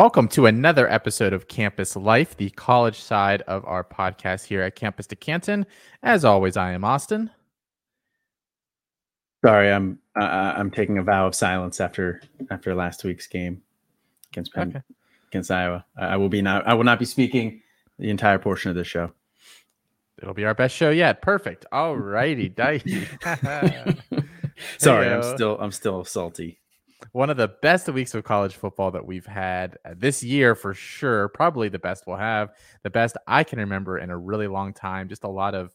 Welcome to another episode of Campus Life, the college side of our podcast here at Campus to Canton. As always, I am Austin. Sorry, I'm uh, I'm taking a vow of silence after after last week's game against Penn, okay. against Iowa. I will be not I will not be speaking the entire portion of this show. It'll be our best show yet. Perfect. All righty, Sorry, I'm still I'm still salty one of the best weeks of college football that we've had uh, this year for sure. Probably the best we'll have, the best I can remember in a really long time. Just a lot of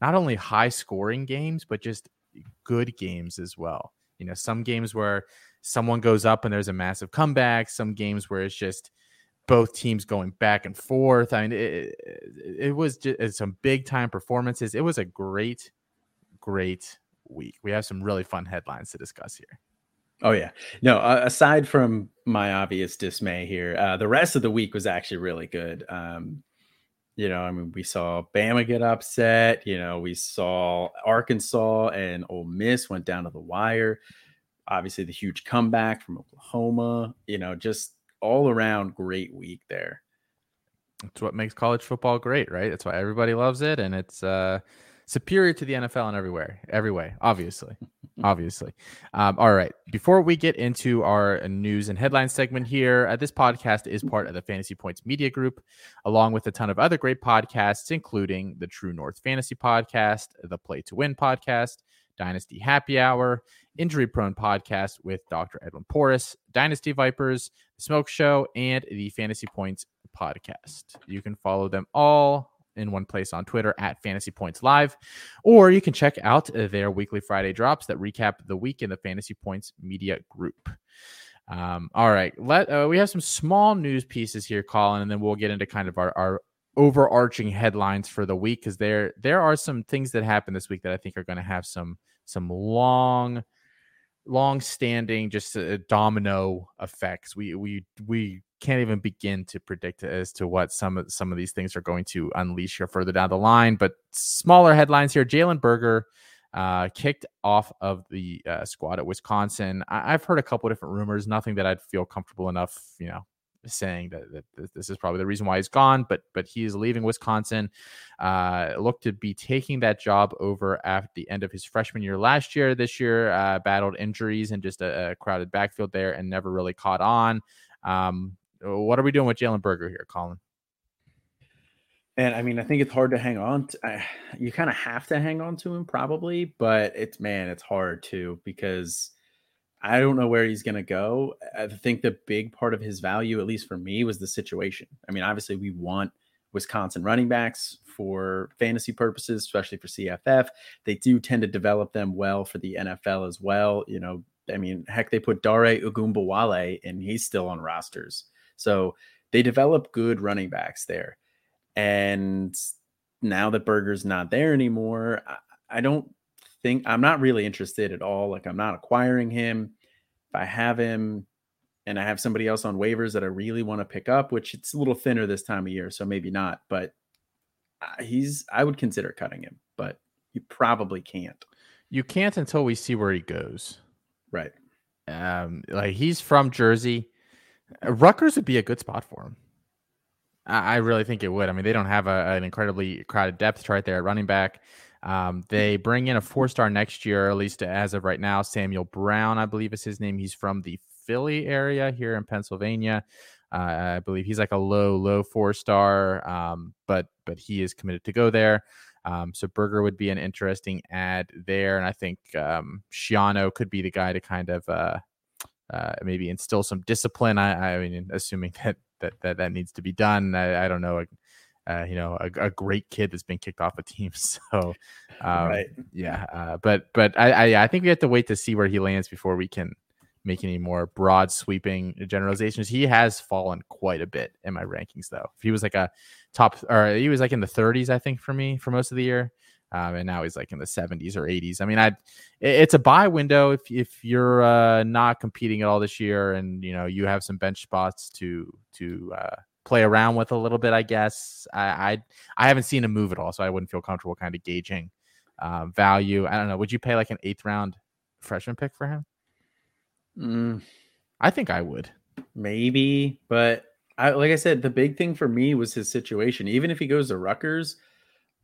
not only high scoring games, but just good games as well. You know, some games where someone goes up and there's a massive comeback, some games where it's just both teams going back and forth. I mean, it, it was just some big time performances. It was a great, great week. We have some really fun headlines to discuss here. Oh yeah, no. Uh, aside from my obvious dismay here, uh, the rest of the week was actually really good. Um, you know, I mean, we saw Bama get upset. You know, we saw Arkansas and Ole Miss went down to the wire. Obviously, the huge comeback from Oklahoma. You know, just all around great week there. That's what makes college football great, right? That's why everybody loves it, and it's uh, superior to the NFL in everywhere, every way, obviously. obviously. Um, all right. Before we get into our news and headline segment here, uh, this podcast is part of the Fantasy Points Media Group, along with a ton of other great podcasts, including the True North Fantasy Podcast, the Play to Win Podcast, Dynasty Happy Hour, Injury Prone Podcast with Dr. Edwin Porras, Dynasty Vipers, The Smoke Show, and the Fantasy Points Podcast. You can follow them all in one place on Twitter at Fantasy Points Live, or you can check out their weekly Friday drops that recap the week in the Fantasy Points Media Group. Um, all right, let uh, we have some small news pieces here, Colin, and then we'll get into kind of our, our overarching headlines for the week because there there are some things that happened this week that I think are going to have some some long long standing just uh, domino effects. We we we can't even begin to predict as to what some of some of these things are going to unleash here further down the line. But smaller headlines here: Jalen Berger uh, kicked off of the uh, squad at Wisconsin. I- have heard a couple different rumors. Nothing that I'd feel comfortable enough, you know, saying that, that, this is probably the reason why he's gone. But but he is leaving Wisconsin. Uh, looked to be taking that job over at the end of his freshman year last year. This year, uh, battled injuries and just a, a crowded backfield there, and never really caught on. Um, what are we doing with Jalen Berger here, Colin? And I mean, I think it's hard to hang on. To, uh, you kind of have to hang on to him, probably, but it's man, it's hard too because I don't know where he's going to go. I think the big part of his value, at least for me, was the situation. I mean, obviously, we want Wisconsin running backs for fantasy purposes, especially for CFF. They do tend to develop them well for the NFL as well. You know, I mean, heck, they put Dare Ogunbowale, and he's still on rosters. So they develop good running backs there. And now that Berger's not there anymore, I, I don't think I'm not really interested at all. Like I'm not acquiring him. If I have him and I have somebody else on waivers that I really want to pick up, which it's a little thinner this time of year, so maybe not, but he's I would consider cutting him, but you probably can't. You can't until we see where he goes. Right. Um like he's from Jersey. Rutgers would be a good spot for him. I, really think it would. I mean, they don't have a, an incredibly crowded depth chart there at running back. Um, they bring in a four star next year, at least as of right now. Samuel Brown, I believe is his name. He's from the Philly area here in Pennsylvania. Uh, I believe he's like a low, low four star, um, but but he is committed to go there. Um, so Berger would be an interesting ad there, and I think um, Schiano could be the guy to kind of uh, uh, maybe instill some discipline. I, I mean, assuming that that that, that needs to be done. I, I don't know. Uh, you know, a, a, great kid that's been kicked off a team. So, um, right. yeah. Uh, but but I, I, I think we have to wait to see where he lands before we can make any more broad sweeping generalizations. He has fallen quite a bit in my rankings, though. If he was like a top, or he was like in the 30s, I think, for me for most of the year um, and now he's like in the 70s or 80s. I mean, I it's a buy window if if you're uh, not competing at all this year, and you know you have some bench spots to to uh, play around with a little bit. I guess I, I I haven't seen him move at all, so I wouldn't feel comfortable kind of gauging um, value. I don't know. Would you pay like an eighth round freshman pick for him? Mm. I think I would. maybe, but I like I said, the big thing for me was his situation. Even if he goes to Rutgers,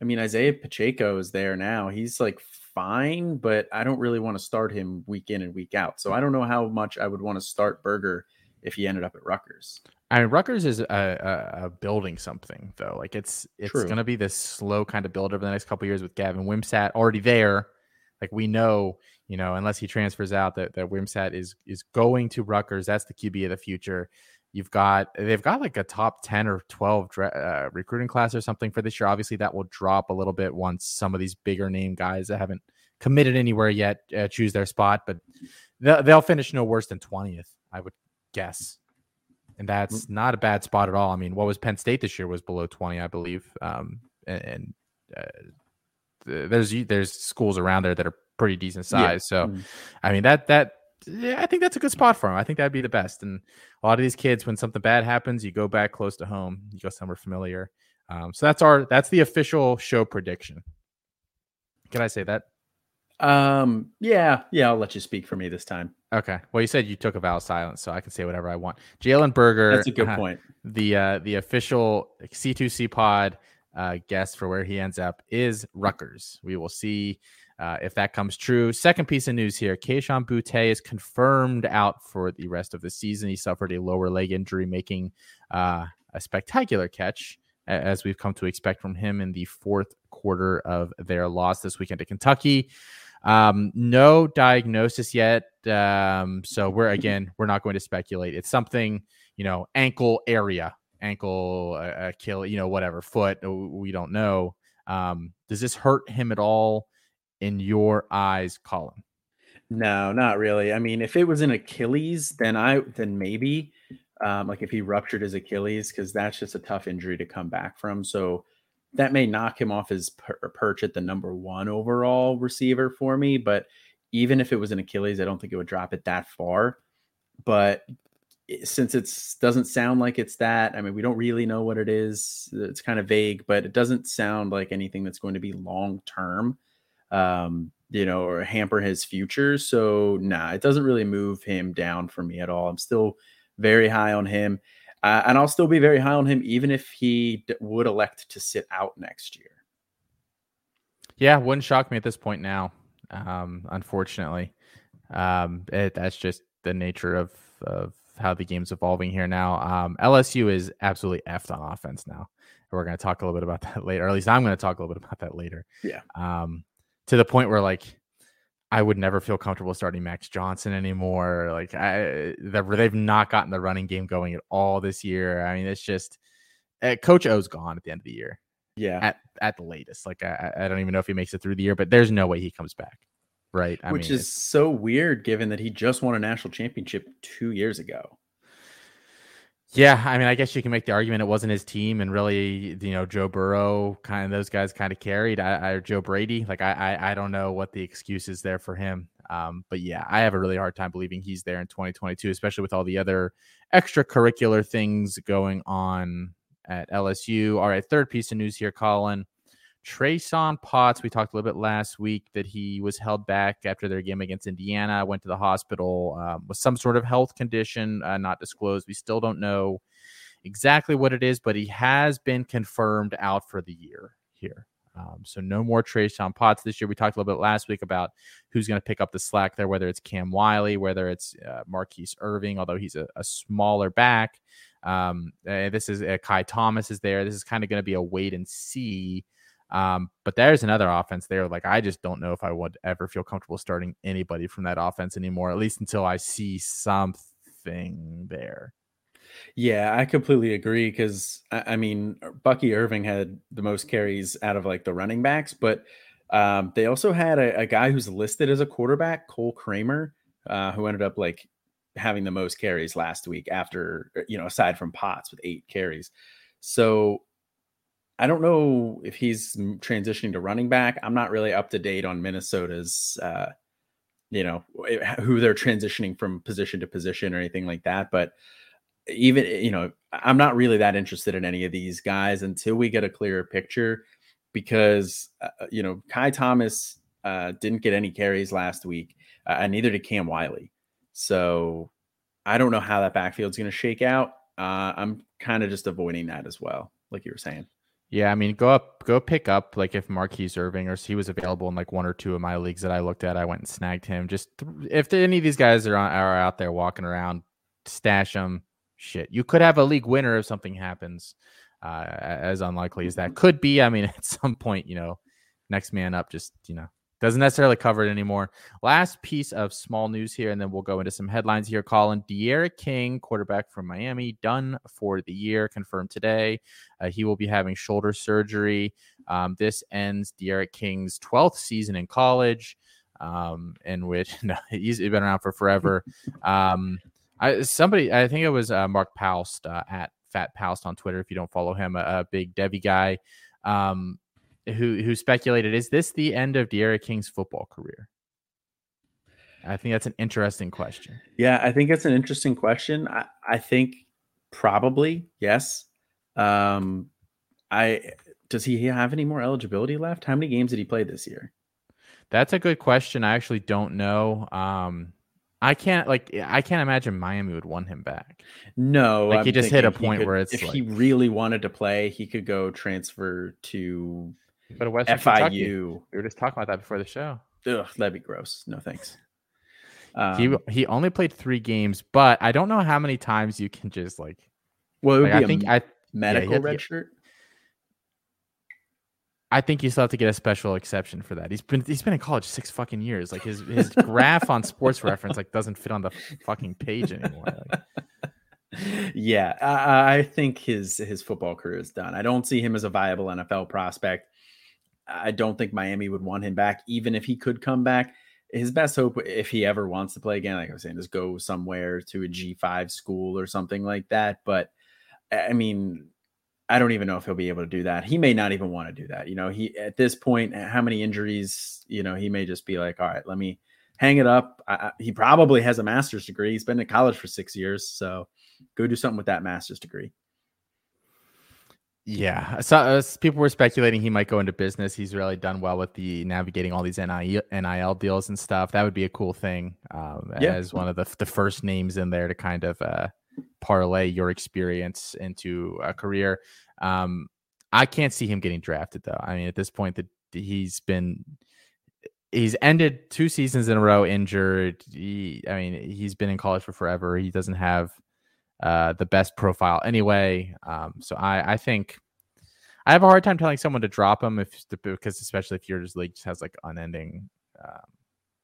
I mean Isaiah Pacheco is there now. He's like fine, but I don't really want to start him week in and week out. So I don't know how much I would want to start Berger if he ended up at Rutgers. I mean, Rutgers is a, a, a building something though. Like it's it's going to be this slow kind of build over the next couple years with Gavin Wimsatt already there. Like we know, you know, unless he transfers out, that that Wimsatt is is going to Rutgers. That's the QB of the future. You've got they've got like a top ten or twelve uh, recruiting class or something for this year. Obviously, that will drop a little bit once some of these bigger name guys that haven't committed anywhere yet uh, choose their spot. But they'll, they'll finish no worse than twentieth, I would guess and that's mm. not a bad spot at all. I mean, what was Penn State this year was below 20, I believe. Um, and, and uh, there's there's schools around there that are pretty decent size. Yeah. So, mm. I mean that that yeah, I think that's a good spot for him. I think that'd be the best. And a lot of these kids, when something bad happens, you go back close to home. You go somewhere familiar. Um, so that's our that's the official show prediction. Can I say that? Um, yeah, yeah, I'll let you speak for me this time. Okay. Well, you said you took a vow of silence, so I can say whatever I want. Jalen Berger. That's a good uh, point. The uh, the official C2C pod uh, guess for where he ends up is Rutgers. We will see uh, if that comes true. Second piece of news here: Kayshon Boutte is confirmed out for the rest of the season. He suffered a lower leg injury, making uh, a spectacular catch, as we've come to expect from him in the fourth quarter of their loss this weekend to Kentucky. Um, no diagnosis yet. Um, so we're again, we're not going to speculate. It's something, you know, ankle area, ankle, uh, kill, you know, whatever, foot. We don't know. Um, does this hurt him at all in your eyes, Colin? No, not really. I mean, if it was an Achilles, then I then maybe um, like if he ruptured his Achilles, because that's just a tough injury to come back from. So that may knock him off his per- perch at the number one overall receiver for me. But even if it was an Achilles, I don't think it would drop it that far. But since it doesn't sound like it's that, I mean, we don't really know what it is. It's kind of vague, but it doesn't sound like anything that's going to be long term, um, you know, or hamper his future. So, nah, it doesn't really move him down for me at all. I'm still very high on him. Uh, and I'll still be very high on him, even if he d- would elect to sit out next year. Yeah, wouldn't shock me at this point now. Um, unfortunately, um, it, that's just the nature of of how the game's evolving here now. Um, LSU is absolutely effed on offense now. We're going to talk a little bit about that later, or at least I'm going to talk a little bit about that later. Yeah. Um, to the point where like I would never feel comfortable starting Max Johnson anymore. Like I, they've not gotten the running game going at all this year. I mean, it's just uh, Coach O's gone at the end of the year. Yeah, at at the latest. Like I, I don't even know if he makes it through the year, but there's no way he comes back. Right, I which mean, is so weird given that he just won a national championship two years ago. Yeah, I mean, I guess you can make the argument it wasn't his team, and really, you know, Joe Burrow, kind of those guys, kind of carried. I, I Joe Brady, like I, I, I don't know what the excuse is there for him. Um, but yeah, I have a really hard time believing he's there in 2022, especially with all the other extracurricular things going on at LSU. All right, third piece of news here, Colin. Trayson Potts, we talked a little bit last week that he was held back after their game against Indiana, went to the hospital um, with some sort of health condition, uh, not disclosed. We still don't know exactly what it is, but he has been confirmed out for the year here. Um, so no more Trayson Potts this year. We talked a little bit last week about who's going to pick up the slack there, whether it's Cam Wiley, whether it's uh, Marquise Irving, although he's a, a smaller back. Um, uh, this is uh, Ky Thomas is there. This is kind of going to be a wait and see um, but there's another offense there. Like I just don't know if I would ever feel comfortable starting anybody from that offense anymore, at least until I see something there. Yeah, I completely agree. Because I, mean, Bucky Irving had the most carries out of like the running backs, but um, they also had a, a, guy who's listed as a quarterback, Cole Kramer, uh, who ended up like having the most carries last week after you know aside from Potts with eight carries. So I don't know if he's transitioning to running back. I'm not really up to date on Minnesota's, uh, you know, eh, who they're transitioning from position to position or anything like that. But even, eh, you know, I'm not really that interested in any of these guys until we get a clearer picture because, uh, uh you know, Ky Thomas uh, didn't get any carries last week, uh, and neither did Cam Wiley. So I don't know how that backfield's going to shake out. Uh, I'm kind of just avoiding that as well, like you were saying. Yeah, I mean, go up, go pick up like if Marquise Irving or he was available in like one or two of my leagues that I looked at, I went and snagged him. Just if any of these guys are on, are out there walking around, stash them. Shit, you could have a league winner if something happens. Uh, as unlikely as that could be, I mean, at some point, you know, next man up, just you know, doesn't necessarily cover it anymore. Last piece of small news here, and then we'll go into some headlines here. Colin D'Eriq King, quarterback from Miami, done for the year, confirmed today. Uh, he will be having shoulder surgery. Um, this ends D'Eriq King's 12th season in college, um, in which no, he's been around for forever. Um, I, somebody, I think it was uh, Mark Paust uh, at Fat Paust on Twitter. If you don't follow him, a, a big Devy guy. Um, who who speculated is this the end of D'Eriq King's football career? I think that's an interesting question. Yeah, I think it's an interesting question. I, I think probably yes. Um, I does he have any more eligibility left? How many games did he play this year? That's a good question. I actually don't know. Um, I can't like I can't imagine Miami would want him back. No, like I'm he just hit a point could, where it's if like, he really wanted to play, he could go transfer to Go to Western FIU. Kentucky. We were just talking about that before the show. Ugh, that'd be gross. No thanks. Um, he he only played three games, but I don't know how many times you can just like. Well, it would like, be I think I medical yeah, red shirt. I think you still have to get a special exception for that. He's been he's been in college six fucking years. Like his his graph on Sports Reference like doesn't fit on the fucking page anymore. Like. Yeah, I, I think his his football career is done. I don't see him as a viable NFL prospect. I don't think Miami would want him back, even if he could come back. His best hope, if he ever wants to play again, like I was saying, is go somewhere to a G5 school or something like that. But I mean, I don't even know if he'll be able to do that. He may not even want to do that. You know, he at this point, how many injuries, you know, he may just be like, all right, let me hang it up. I, he probably has a master's degree. He's been in college for six years. So go do something with that master's degree. Yeah, so uh, people were speculating he might go into business. He's really done well with the navigating all these NIL, NIL deals and stuff. That would be a cool thing um, yeah. as one of the the first names in there to kind of uh, parlay your experience into a career. Um, I can't see him getting drafted though. I mean, at this point, that he's been he's ended two seasons in a row injured. He, I mean, he's been in college for forever. He doesn't have uh, the best profile anyway. Um, so I, I think I have a hard time telling someone to drop him if because especially if your league just has like unending, um,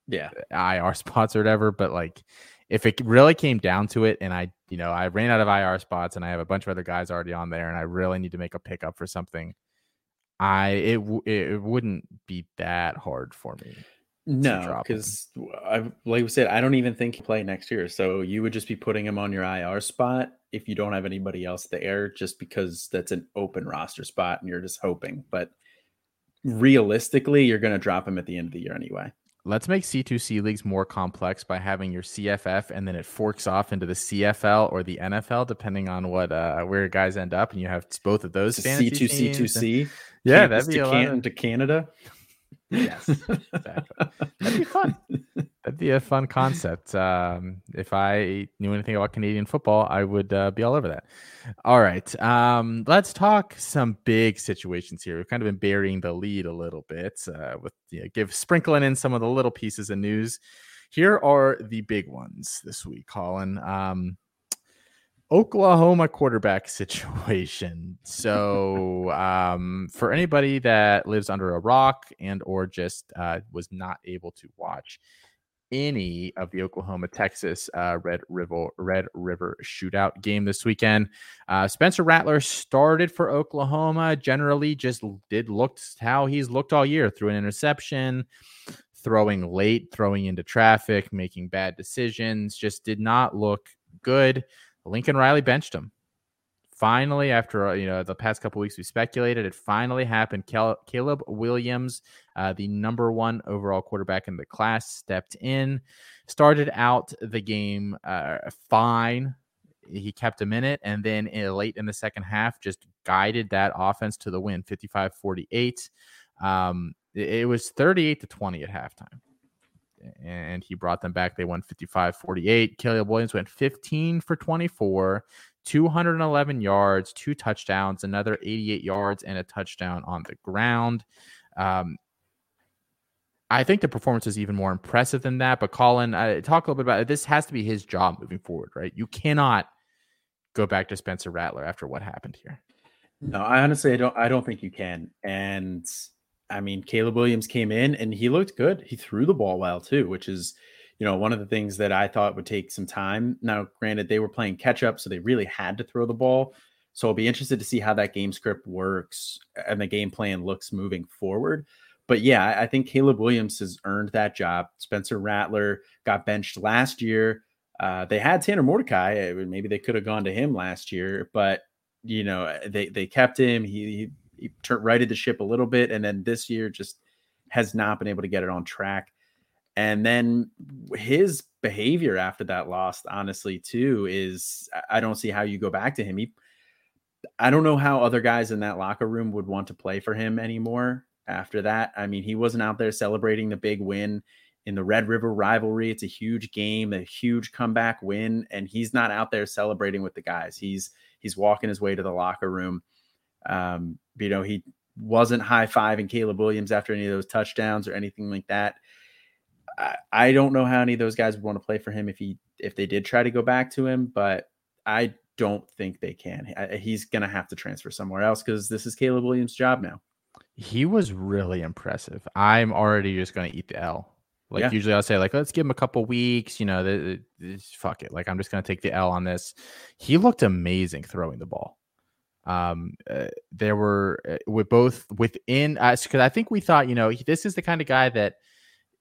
yeah, IR spots or whatever. But like if it really came down to it, and I, you know, I ran out of IR spots, and I have a bunch of other guys already on there, and I really need to make a pickup for something. I it it wouldn't be that hard for me. No, because I like we said, I don't even think he play next year. So you would just be putting him on your IR spot if you don't have anybody else there, just because that's an open roster spot and you're just hoping. But realistically, you're going to drop him at the end of the year anyway. Let's make C2C leagues more complex by having your CFF and then it forks off into the CFL or the NFL, depending on what uh, where guys end up, and you have both of those. C2C, C2C. Yeah, that'd be to, Canton, to Canada. Yes, exactly. That'd be fun. That'd be a fun concept. Um, if I knew anything about Canadian football, I would uh, be all over that. All right, um, let's talk some big situations here. We've kind of been burying the lead a little bit uh, with you know, give sprinkling in some of the little pieces of news. Here are the big ones this week, Colin. Um, Oklahoma quarterback situation. So, um, for anybody that lives under a rock and or just uh, was not able to watch any of the Oklahoma Texas uh, Red River Red River shootout game this weekend, uh, Spencer Rattler started for Oklahoma. Generally, just did looked how he's looked all year through an interception. Throwing late, throwing into traffic, making bad decisions, just did not look good. Lincoln Riley benched him. Finally, after uh, you know the past couple weeks, we speculated it finally happened. Caleb Williams, uh, the number one overall quarterback in the class, stepped in, started out the game uh, fine. He kept in it, and then in, late in the second half, just guided that offense to the win, 55-48. Um, it, it was 38 to 20 at halftime and he brought them back. They won 55 48. Caleb Williams went 15 for 24, 211 yards, two touchdowns, another 88 yards, and a touchdown on the ground. Um, I think the performance is even more impressive than that. But Colin, uh, talk a little bit about it. This has to be his job moving forward, right? You cannot go back to Spencer Rattler after what happened here. No, I honestly I don't I don't think you can. And I mean, Caleb Williams came in and he looked good. He threw the ball well too, which is, you know, one of the things that I thought would take some time. Now, granted, they were playing catch up, so they really had to throw the ball. So I'll be interested to see how that game script works and the game plan looks moving forward. But yeah, I think Caleb Williams has earned that job. Spencer Rattler got benched last year. Uh, they had Tanner Mordecai. Maybe they could have gone to him last year, but you know they they kept him. He, he he righted the ship a little bit, and then this year just has not been able to get it on track. And then his behavior after that loss, honestly, too, is I don't see how you go back to him. He, I don't know how other guys in that locker room would want to play for him anymore after that. I mean, he wasn't out there celebrating the big win in the Red River rivalry. It's a huge game, a huge comeback win, and he's not out there celebrating with the guys. He's he's walking his way to the locker room. Um, you know, he wasn't high fiving Caleb Williams after any of those touchdowns or anything like that. I, I don't know how any of those guys would want to play for him if he if they did try to go back to him, but I don't think they can. I, he's going to have to transfer somewhere else because this is Caleb Williams' job now. He was really impressive. I'm already just going to eat the L. Like yeah. usually I'll say like let's give him a couple weeks, you know, fuck it. Like I'm just going to take the L on this. He looked amazing throwing the ball. Um, uh, there were uh, with both within us because I think we thought, you know, this is the kind of guy that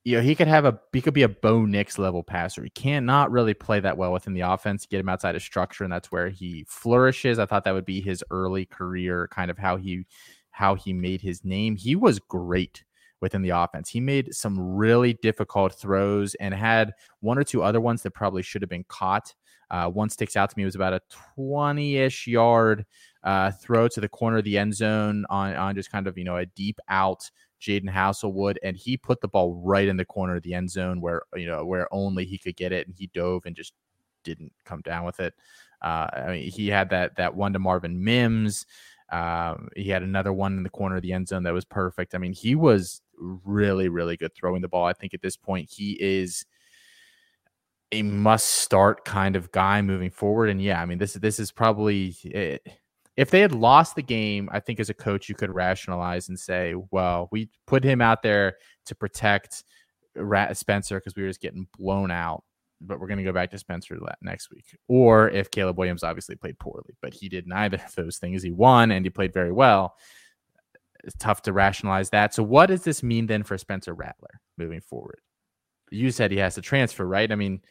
you know he could have a he could be a Bo Nix level passer. He cannot really play that well within the offense. Get him outside of structure, and that's where he flourishes. I thought that would be his early career, kind of how he how he made his name. He was great within the offense. He made some really difficult throws and had one or two other ones that probably should have been caught. Uh, one sticks out to me it was about a 20 ish yard uh, throw to the corner of the end zone on, on just kind of, you know, a deep out Jadon Haselwood. and he put the ball right in the corner of the end zone where, you know, where only he could get it. And he dove and just didn't come down with it. Uh, I mean, he had that, that one to Marvin Mims. Um, he had another one in the corner of the end zone that was perfect. I mean, he was really, really good throwing the ball. I think at this point, he is a must start kind of guy moving forward. And yeah, I mean, this, this is probably. It, eh, if they had lost the game, I think as a coach you could rationalize and say, well, we put him out there to protect Spencer because we were just getting blown out, but we're going to go back to Spencer next week. Or if Caleb Williams obviously played poorly, but he did neither of those things. He won and he played very well. It's tough to rationalize that. So, what does this mean then for Spencer Rattler moving forward? You said he has to transfer, right? I mean,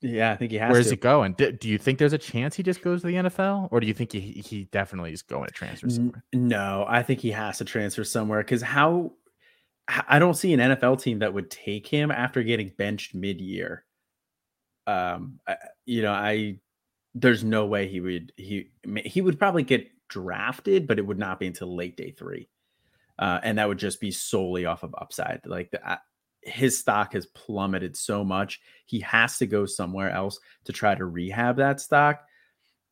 yeah, I think he has. Where's to. it going? Do, do, you think there's a chance he just goes to the NFL, or do you think he he definitely is going to transfer somewhere? No, I think he has to transfer somewhere because how I don't see an NFL team that would take him after getting benched mid-year. Um, I, you know, I there's no way he would he he would probably get drafted, but it would not be until late day three, uh, and that would just be solely off of upside. Like the, his stock has plummeted so much. He has to go somewhere else to try to rehab that stock.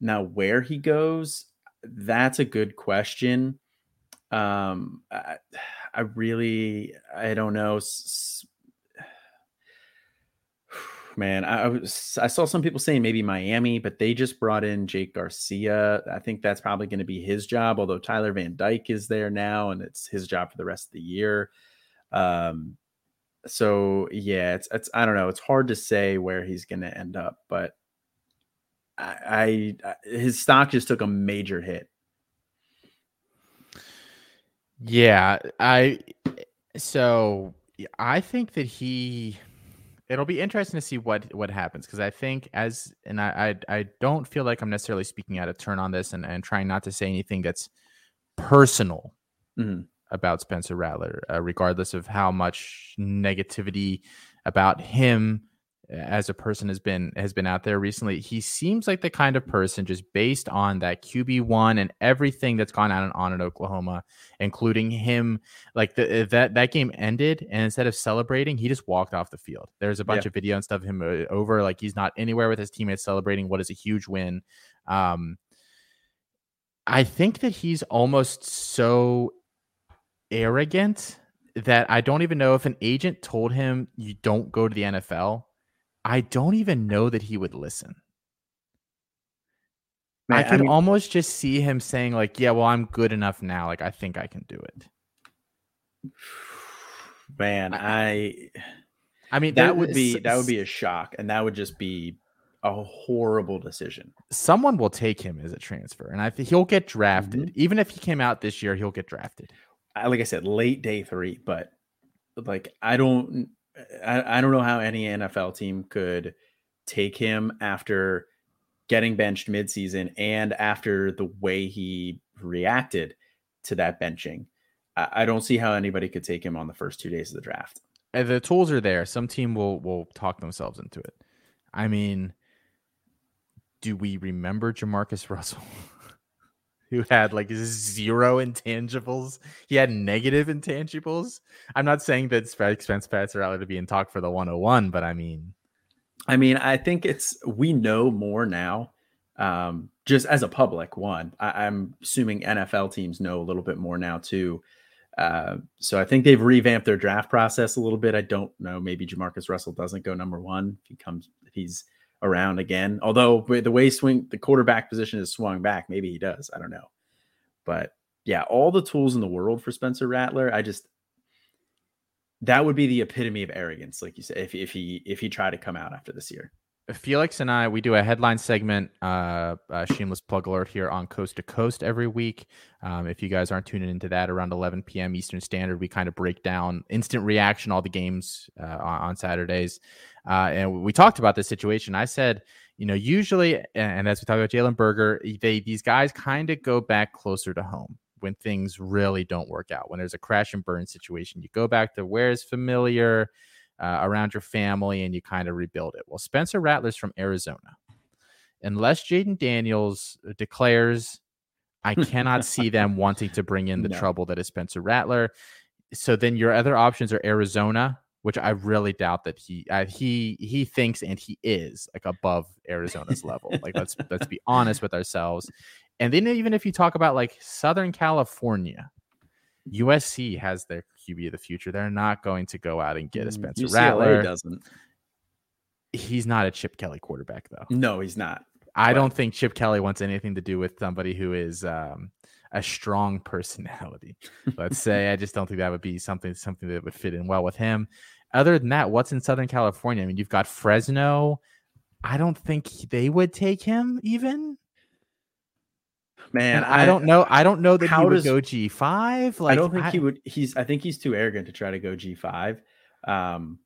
Now, where he goes, that's a good question. Um, I, I really, I don't know. Man, I, was, I saw some people saying maybe Miami, but they just brought in Jake Garcia. I think that's probably going to be his job, although Tyler Van Dyke is there now and it's his job for the rest of the year. Um, so yeah, it's it's I don't know. It's hard to say where he's going to end up, but I, I his stock just took a major hit. Yeah, I so I think that he it'll be interesting to see what what happens because I think as and I, I I don't feel like I'm necessarily speaking out of turn on this and and trying not to say anything that's personal. Mm-hmm about Spencer Rattler, uh, regardless of how much negativity about him as a person has been has been out there recently. He seems like the kind of person just based on that QB one and everything that's gone on on in Oklahoma, including him. Like the, that that game ended, and instead of celebrating, he just walked off the field. There's a bunch yeah. of video and stuff of him uh, over, like he's not anywhere with his teammates celebrating what is a huge win. Um, I think that he's almost so arrogant that I don't even know if an agent told him you don't go to the NFL. I don't even know that he would listen. Man, I could I mean, almost just see him saying like, "Yeah, well, I'm good enough now. Like, I think I can do it." Man, I, I mean, that would be that would be a shock, and that would just be a horrible decision. Someone will take him as a transfer, and I think he'll get drafted. Mm-hmm. Even if he came out this year, he'll get drafted. Like I said, late day three, but like I don't, I, I don't know how any NFL team could take him after getting benched midseason and after the way he reacted to that benching. I, I don't see how anybody could take him on the first two days of the draft. And the tools are there. Some team will will talk themselves into it. I mean, do we remember Jamarcus Russell? Who had like zero intangibles. He had negative intangibles. I'm not saying that expense Pats are allowed to be in talk for the 101, but I mean, I mean, I think it's we know more now. Um, just as a public one, I, am assuming NFL teams know a little bit more now too. Uh, so I think they've revamped their draft process a little bit. I don't know. Maybe Jamarcus Russell doesn't go number one if he comes if he's around again. Although the way swing the quarterback position is swung back, maybe he does. I don't know. But yeah, all the tools in the world for Spencer Rattler. I just that would be the epitome of arrogance, like you said, if if he if he tried to come out after this year. Felix and I, we do a headline segment, uh, shameless plug alert here on Coast to Coast every week. Um, if you guys aren't tuning into that around 11 p.m. Eastern Standard, we kind of break down instant reaction, all the games uh, on, on, Saturdays. Uh, and we talked about this situation. I said, you know, usually, and as we talk about Jalen Berger, they these guys kind of go back closer to home when things really don't work out. When there's a crash and burn situation, you go back to where is familiar uh, around your family and you kind of rebuild it. Well, Spencer Rattler's from Arizona. Unless Jayden Daniels declares, I cannot see them wanting to bring in the no. trouble that is Spencer Rattler. So then your other options are Arizona, which I really doubt that he uh, he he thinks and he is like above Arizona's level. Like let's let's be honest with ourselves. And then even if you talk about like Southern California, USC has their QB of the future. They're not going to go out and get a mm, Spencer UCLA Rattler. Doesn't. He's not a Chip Kelly quarterback though. No, he's not. I but. don't think Chip Kelly wants anything to do with somebody who is um, a strong personality. Let's say I just don't think that would be something something that would fit in well with him. Other than that, what's in Southern California? I mean, you've got Fresno. I don't think they would take him even. Man, I, I, don't know. I don't know that he would does, go G five. Like, I don't think I, he would. He's. I think he's too arrogant to try to go G five. Um,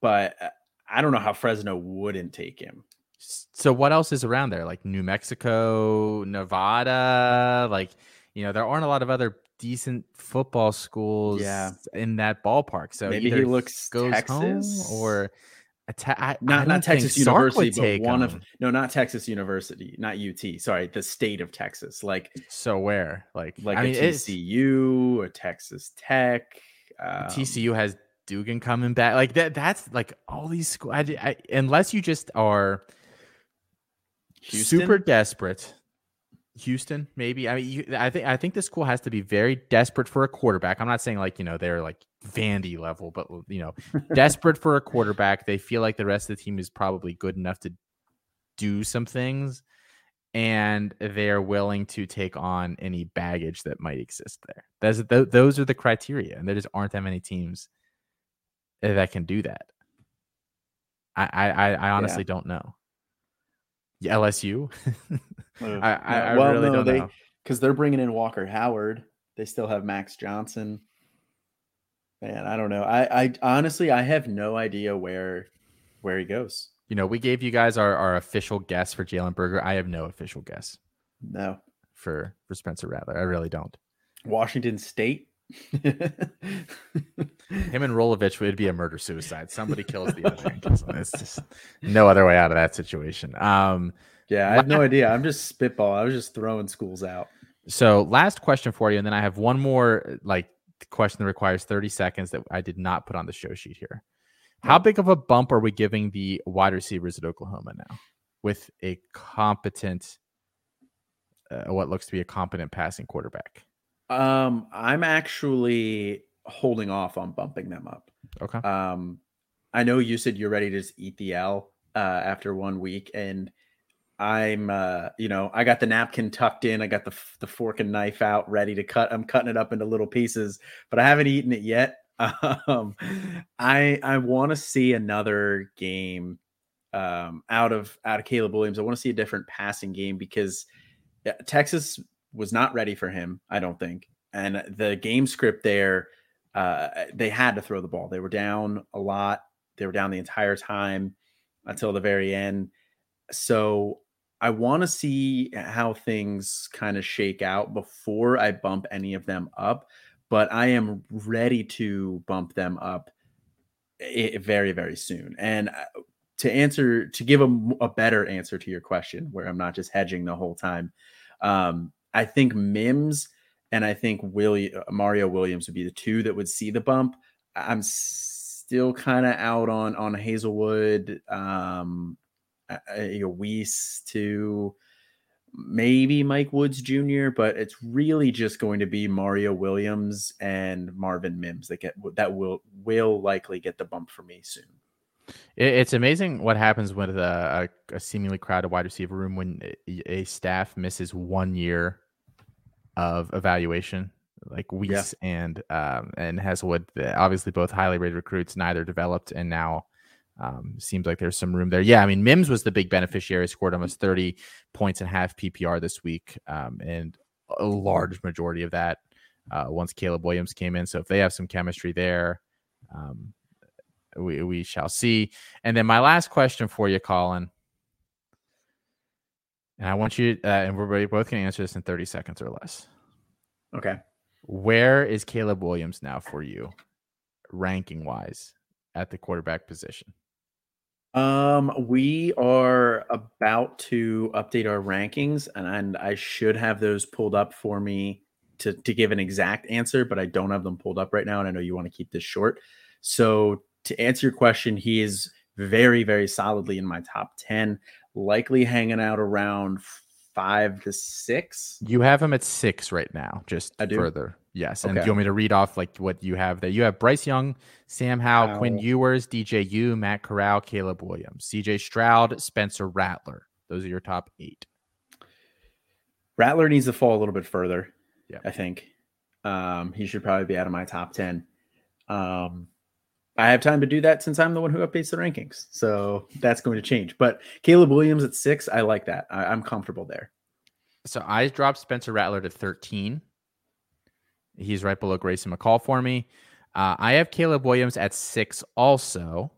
but uh, I don't know how Fresno wouldn't take him. So what else is around there? Like New Mexico, Nevada. Like you know, there aren't a lot of other decent football schools. Yeah. in that ballpark. So maybe he looks goes Texas home or Ta- not not Texas University, but one of no, not Texas University, not UT. Sorry, the state of Texas. Like so, where like like I a mean, TCU or Texas Tech. Um, TCU has Duggan coming back. Like that. That's like all these schools. I, I, unless you just are Houston? super desperate. Houston, maybe. I mean, you, I think I think the school has to be very desperate for a quarterback. I'm not saying like you know they're like Vandy level, but you know, desperate for a quarterback. They feel like the rest of the team is probably good enough to do some things, and they're willing to take on any baggage that might exist there. Those those are the criteria, and there just aren't that many teams eh, that can do that. I I, I honestly yeah. don't know. LSU. I, I, I well, really no, don't they, know because they're bringing in Walker Howard. They still have Max Johnson. Man, I don't know. I, I honestly I have no idea where where he goes. You know, we gave you guys our, our official guess for Jalen Berger. I have no official guess. No. For for Spencer Rattler. I really don't. Washington State. Him and Rolovich would be a murder suicide. Somebody kills the other. It's just no other way out of that situation. Um, yeah, I have no idea. I'm just spitball. I was just throwing schools out. So last question for you, and then I have one more like question that requires 30 seconds that I did not put on the show sheet here. How big of a bump are we giving the wide receivers at Oklahoma now with a competent, uh, what looks to be a competent passing quarterback? Um, I'm actually holding off on bumping them up. Okay. Um, I know you said you're ready to just eat the L uh, after one week, and I'm, uh, you know, I got the napkin tucked in, I got the the fork and knife out, ready to cut. I'm cutting it up into little pieces, but I haven't eaten it yet. Um, I I want to see another game um, out of out of Caleb Williams. I want to see a different passing game because Texas was not ready for him. I don't think, and the game script there, uh, they had to throw the ball. They were down a lot. They were down the entire time until the very end. So I want to see how things kind of shake out before I bump any of them up but I am ready to bump them up very, very soon. And uh, to answer, to give a, a better answer to your question, where I'm not just hedging the whole time, um, I think Mims and I think Willie, uh, Mario Williams would be the two that would see the bump. I'm still kind of out on on Haselwood. um, uh, Wease to maybe Mike Woods Jr., but it's really just going to be Mario Williams and Marvin Mims that get that will will likely get the bump for me soon. It's amazing what happens with a, a, seemingly crowded wide receiver room when a staff misses one year of evaluation, like Wease yeah. and um, and Haselwood. Obviously, both highly rated recruits, neither developed, and now um, seems like there's some room there. Yeah, I mean, Mims was the big beneficiary, scored almost 30 points and half PPR this week, um, and a large majority of that uh, once Caleb Williams came in. So if they have some chemistry there, um, we, we shall see. And then my last question for you, Colin, and I want you, uh, and we're both going to answer this in 30 seconds or less. Okay. Where is Caleb Williams now for you, ranking wise, at the quarterback position? Um, we are about to update our rankings, and, and I should have those pulled up for me to to give an exact answer, but I don't have them pulled up right now, and I know you want to keep this short. So to answer your question, he is very, very solidly in my top ten, likely hanging out around five to six. You have him at six right now. Just further, yes. And okay. do you want me to read off like what you have there? You have Bryce Young, Sam Howell, wow. Quinn Ewers, DJU, Matt Corral, Caleb Williams, CJ Stroud, Spencer Rattler. Those are your top eight. Rattler needs to fall a little bit further. Yeah, I think um, he should probably be out of my top ten. Um, I have time to do that since I'm the one who updates the rankings. So that's going to change. But Caleb Williams at six, I like that. I, am comfortable there. So I dropped Spencer Rattler to 13. He's right below Grayson McCall for me. Uh, I have Caleb Williams at six also.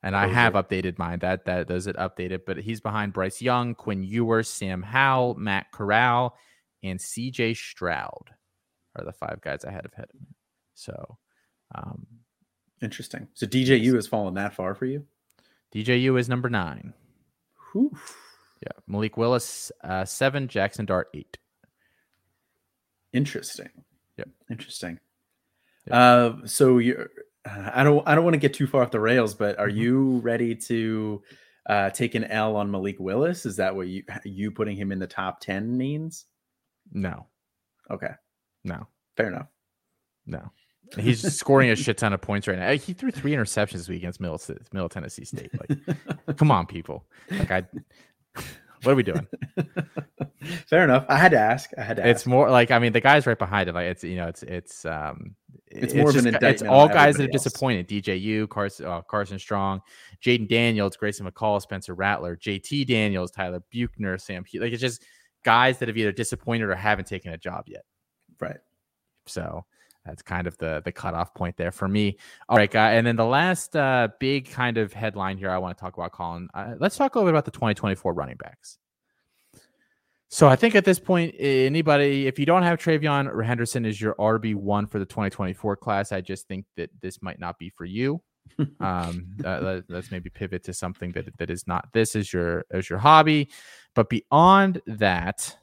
And I have updated mine. That that does it updated, but he's behind Bryce Young, Quinn Ewers, Sam Howell, Matt Corral, and CJ Stroud are the five guys ahead of him. So um, Interesting. So DJU has fallen that far for you? DJU is number nine. Whew. Yeah. Malik Willis, uh, seven. Jaxson Dart, eight. Interesting. Yep. Interesting. Yep. Uh, so you're, I don't, I don't want to get too far off the rails, but are mm-hmm. you ready to uh, take an L on Malik Willis? Is that what you, you putting him in the top 10 means? No. Okay. No. Fair enough. No. He's scoring a shit ton of points right now. He threw three interceptions this week against Middle, Middle Tennessee State. Like, come on, people. Like, I, what are we doing? Fair enough. I had to ask. I had to. Ask it's ask. more like I mean, the guys right behind it. Like, it's you know, it's it's um, it's, it's more just, of an indictment. It's all guys that have else. disappointed. DJU, Carson, uh, Carson Strong, Jayden Daniels, Grayson McCall, Spencer Rattler, JT Daniels, Tyler Buchner, Sam. Like, it's just guys that have either disappointed or haven't taken a job yet. Right. So that's kind of the the cutoff point there for me. All right, guy. And then the last uh, big kind of headline here I want to talk about, Colin. Uh, let's talk a little bit about the 2024 running backs. So I think at this point, anybody, if you don't have TreVeyon Henderson is your RB one for the 2024 class, I just think that this might not be for you. um, uh, let, us maybe pivot to something that that is not this is your as your hobby. But beyond that,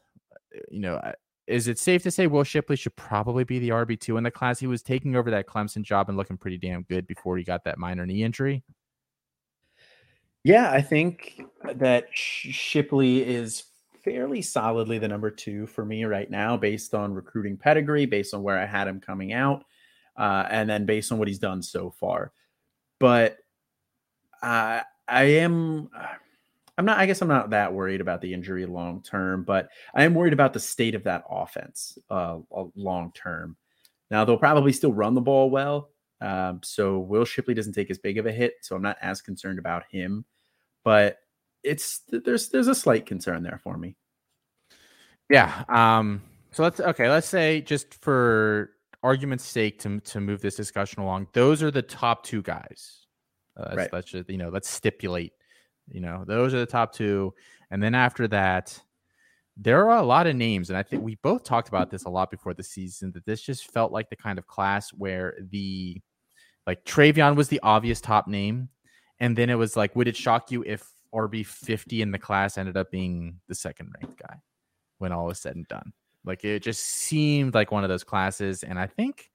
you know, is it safe to say Will Shipley should probably be the RB two in the class? He was taking over that Clemson job and looking pretty damn good before he got that minor knee injury. Yeah, I think that Shipley is fairly solidly the number two for me right now, based on recruiting pedigree, based on where I had him coming out, uh, and then based on what he's done so far. But uh, I am. I'm not. I guess I'm not that worried about the injury long term, but I am worried about the state of that offense uh, long term. Now they'll probably still run the ball well, um, so Will Shipley doesn't take as big of a hit, so I'm not as concerned about him. But it's there's there's a slight concern there for me. Yeah. Um. So let's okay. Let's say just for argument's sake to to move this discussion along, those are the top two guys. Uh, let's, right. let's just you know let's stipulate. You know those are the top two, and then after that, there are a lot of names, and I think we both talked about this a lot before the season. That this just felt like the kind of class where the like TreVeyon was the obvious top name, and then it was like, would it shock you if RB 50 in the class ended up being the second ranked guy when all is said and done. Like it just seemed like one of those classes. And I think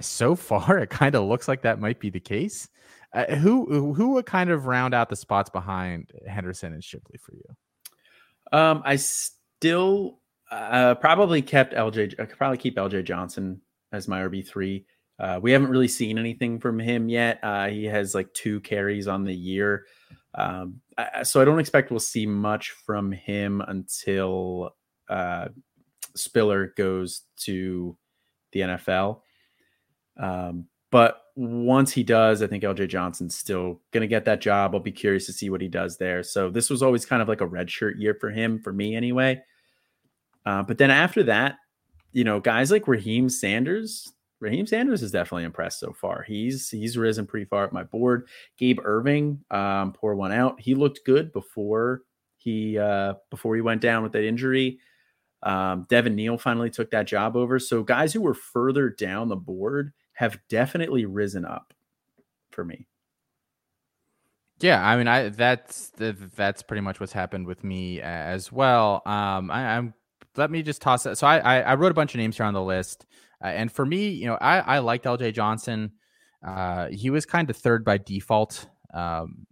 so far it kind of looks like that might be the case. Uh, who who would kind of round out the spots behind Henderson and Shipley for you? Um, I still uh, probably kept LJ. I could probably keep LJ Johnson as my RB three. Uh, we haven't really seen anything from him yet. Uh, he has like two carries on the year. Um, I, so I don't expect we'll see much from him until uh, Spiller goes to the NFL. Um, but once he does, I think LJ Johnson's still going to get that job. I'll be curious to see what he does there. So this was always kind of like a redshirt year for him, for me anyway. Uh, but then after that, you know, guys like Raheim Sanders, Raheim Sanders is definitely impressed so far. He's he's risen pretty far up my board. Gabe Ervin, um, one out. He looked good before he uh, before he went down with that injury. Um, Devin Neal finally took that job over. So guys who were further down the board have definitely risen up for me. Yeah, I mean, I that's that's pretty much what's happened with me as well. Um, I, am let me just toss it. So I, I, I wrote a bunch of names here on the list. Uh, and for me, you know, I, I liked LJ Johnson. Uh, he was kind of third by default. Um,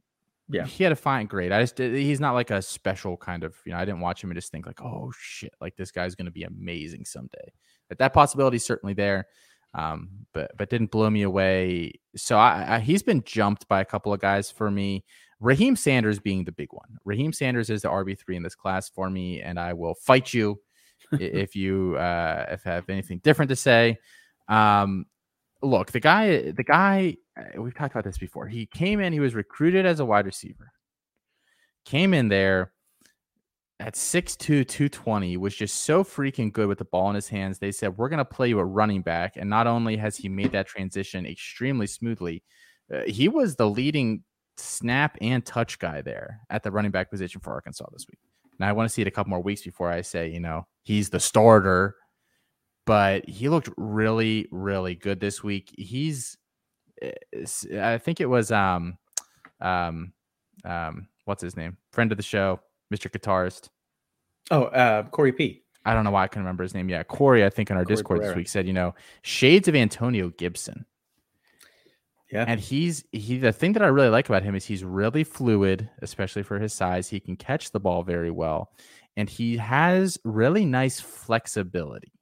yeah, he had a fine grade. I just he's not like a special kind of you know. I didn't watch him and just think like, oh shit, like this guy's going to be amazing someday. But that possibility is certainly there. Um, but but didn't blow me away. So I, I, he's been jumped by a couple of guys for me. Raheim Sanders being the big one. Raheim Sanders is the RB three in this class for me, and I will fight you if you uh, if have anything different to say. Um, look, the guy, the guy, uh, we've talked about this before. He came in, he was recruited as a wide receiver, came in there at 6'2, 220, was just so freaking good with the ball in his hands. They said, We're going to play you a running back. And not only has he made that transition extremely smoothly, uh, he was the leading snap and touch guy there at the running back position for Arkansas this week. Now I want to see it a couple more weeks before I say, you know, he's the starter. But he looked really, really good this week. He's, eh, I think it was, um, um, um, what's his name? Friend of the show, Mr. Guitarist. Oh, uh, Corey P. I don't know why I can remember his name. Yeah, Corey, I think in our Corey Discord Pereira. this week said, you know, shades of Antonio Gibson. Yeah. And he's he the thing that I really like about him is he's really fluid, especially for his size. He can catch the ball very well and he has really nice flexibility.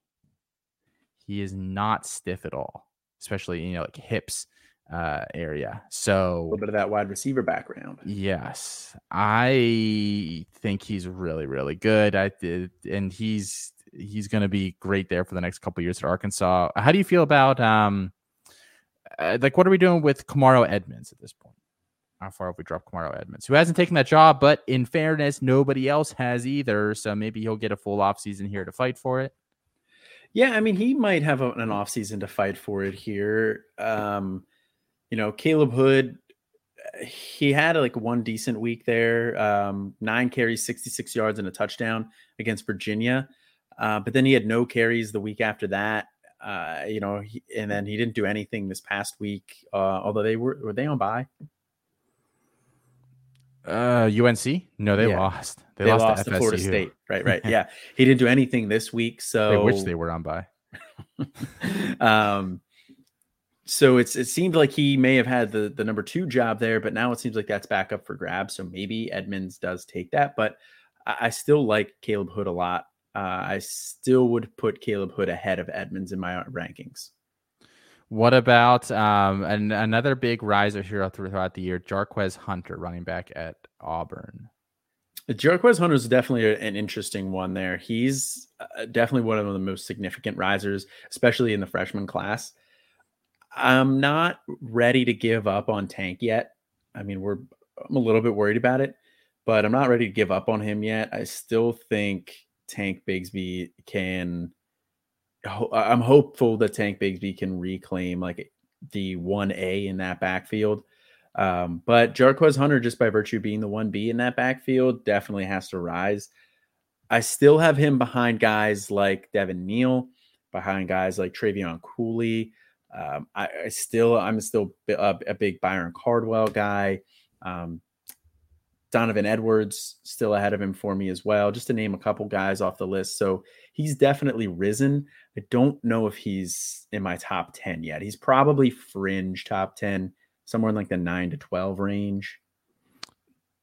He is not stiff at all, especially you know like hips uh area. So a little bit of that wide receiver background. Yes. I think he's really really good. I did and he's he's going to be great there for the next couple years at Arkansas. How do you feel about um uh, like what are we doing with Kamarro Edmonds at this point? How far have we dropped Kamarro Edmonds, who hasn't taken that job, but in fairness, nobody else has either. So maybe he'll get a full offseason here to fight for it. Yeah, I mean, he might have a, an offseason to fight for it here. Um, you know, Caleb Hood, he had like one decent week there, um, nine carries, 66 yards, and a touchdown against Virginia. Uh, but then he had no carries the week after that. Uh, you know, he, and then he didn't do anything this past week. Uh, although they were were they on bye? Uh, UNC? No, they yeah. lost. They, they lost, lost to, to Florida State. Right, right. yeah, he didn't do anything this week. So they wish they were on bye. um, so it's it seemed like he may have had the the number two job there, but now it seems like that's back up for grabs. So maybe Edmonds does take that, but I, I still like Caleb Hood a lot. Uh, I still would put Caleb Hood ahead of Edmonds in my rankings. What about um, an, another big riser here throughout the year, Jarquez Hunter, running back at Auburn? Jarquez Hunter is definitely an interesting one there. He's uh, definitely one of the most significant risers, especially in the freshman class. I'm not ready to give up on Tank yet. I mean, we're I'm a little bit worried about it, but I'm not ready to give up on him yet. I still think Tank Bigsby can. I'm hopeful that Tank Bigsby can reclaim like the one A in that backfield. Um, but Jarquez Hunter, just by virtue of being the one B in that backfield, definitely has to rise. I still have him behind guys like Devin Neal, behind guys like Trevion Cooley. Um, I, I, still, I'm still a, a, big Byron Cardwell guy. Um, Donovan Edwards still ahead of him for me as well, just to name a couple guys off the list. So he's definitely risen. I don't know if he's in my top 10 yet. He's probably fringe top 10, somewhere in like the 9 to 12 range.